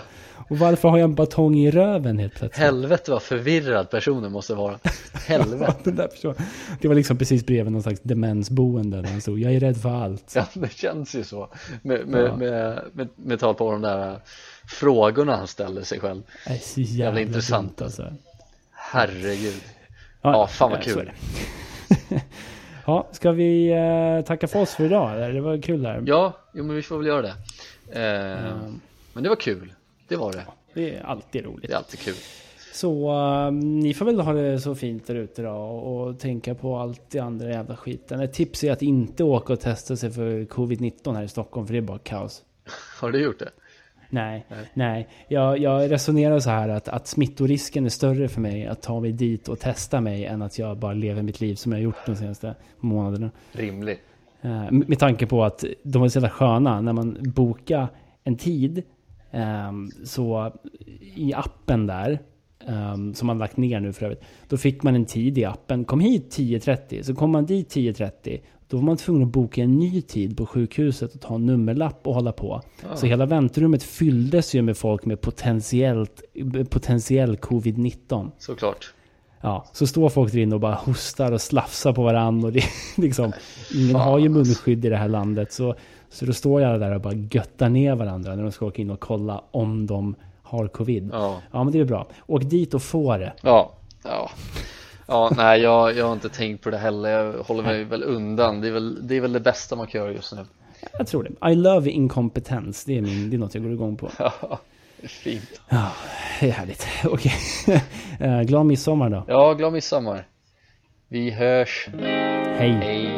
S1: Och varför har jag en batong i röven helt plötsligt?
S2: Helvete vad förvirrad personen måste vara. Helvete. [LAUGHS]
S1: Den där personen. Det var liksom precis bredvid någon slags demensboende där han stod. Jag är rädd för allt.
S2: Ja, det känns ju så. Med, med,
S1: Ja.
S2: med, med, med tal på de där frågorna han ställer sig själv.
S1: Det är så jävla
S2: intressant.
S1: dumt, alltså.
S2: Herregud. Ja, fan vad kul. [LAUGHS]
S1: ja, ska vi eh, tacka för oss för idag? eller? Det var kul där.
S2: Ja, jo men vi får väl göra det. Eh,
S1: Mm.
S2: Men det var kul. Det var det.
S1: Det är alltid roligt.
S2: Det är alltid kul.
S1: Så eh, ni får väl ha det så fint där ute då och, och tänka på allt det andra jävla skiten. Ett tips är att inte åka och testa sig för covid-19 här i Stockholm för det är bara kaos. [LAUGHS]
S2: Har du gjort det?
S1: Nej,
S2: Nej.
S1: nej. Jag, jag resonerar så här att, att smittorisken är större för mig att ta mig dit och testa mig än att jag bara lever mitt liv som jag har gjort de senaste månaderna.
S2: Rimlig.
S1: Eh, med tanke på att de var så jävla sköna när man bokade en tid. Ehm, så i appen där, ehm, som man lagt ner nu för övrigt. Då fick man en tid i appen. Kom hit 10.30. Så kom man dit 10.30. Då var man tvungen att boka en ny tid på sjukhuset och ta en nummerlapp och hålla på. Så hela väntrummet fylldes ju med folk med potentiellt, potentiell covid-19.
S2: Såklart.
S1: Ja, så står folk där inne och bara hostar och slafsar på varandra. Och det, [LAUGHS] liksom, ingen
S2: Fan,
S1: har ju
S2: alltså.
S1: munskydd i det här landet. Så, så då står jag där och bara göttar ner varandra när de ska åka in och kolla om de har covid. Ja,
S2: Ja.
S1: men det är bra. Åk dit och få det.
S2: Ja. Ja. Ja, nej jag, jag har inte tänkt på det heller. Jag håller mig väl undan. Det är väl, det är väl det bästa man kan göra just nu.
S1: Jag tror det. I love inkompetens. Det är, min, det är något jag går igång på.
S2: Ja, fint.
S1: Ja, det är härligt. Okej. [LAUGHS] Eh, Glad midsommar då.
S2: Ja, glad midsommar. Vi hörs.
S1: Hej.
S2: Hej.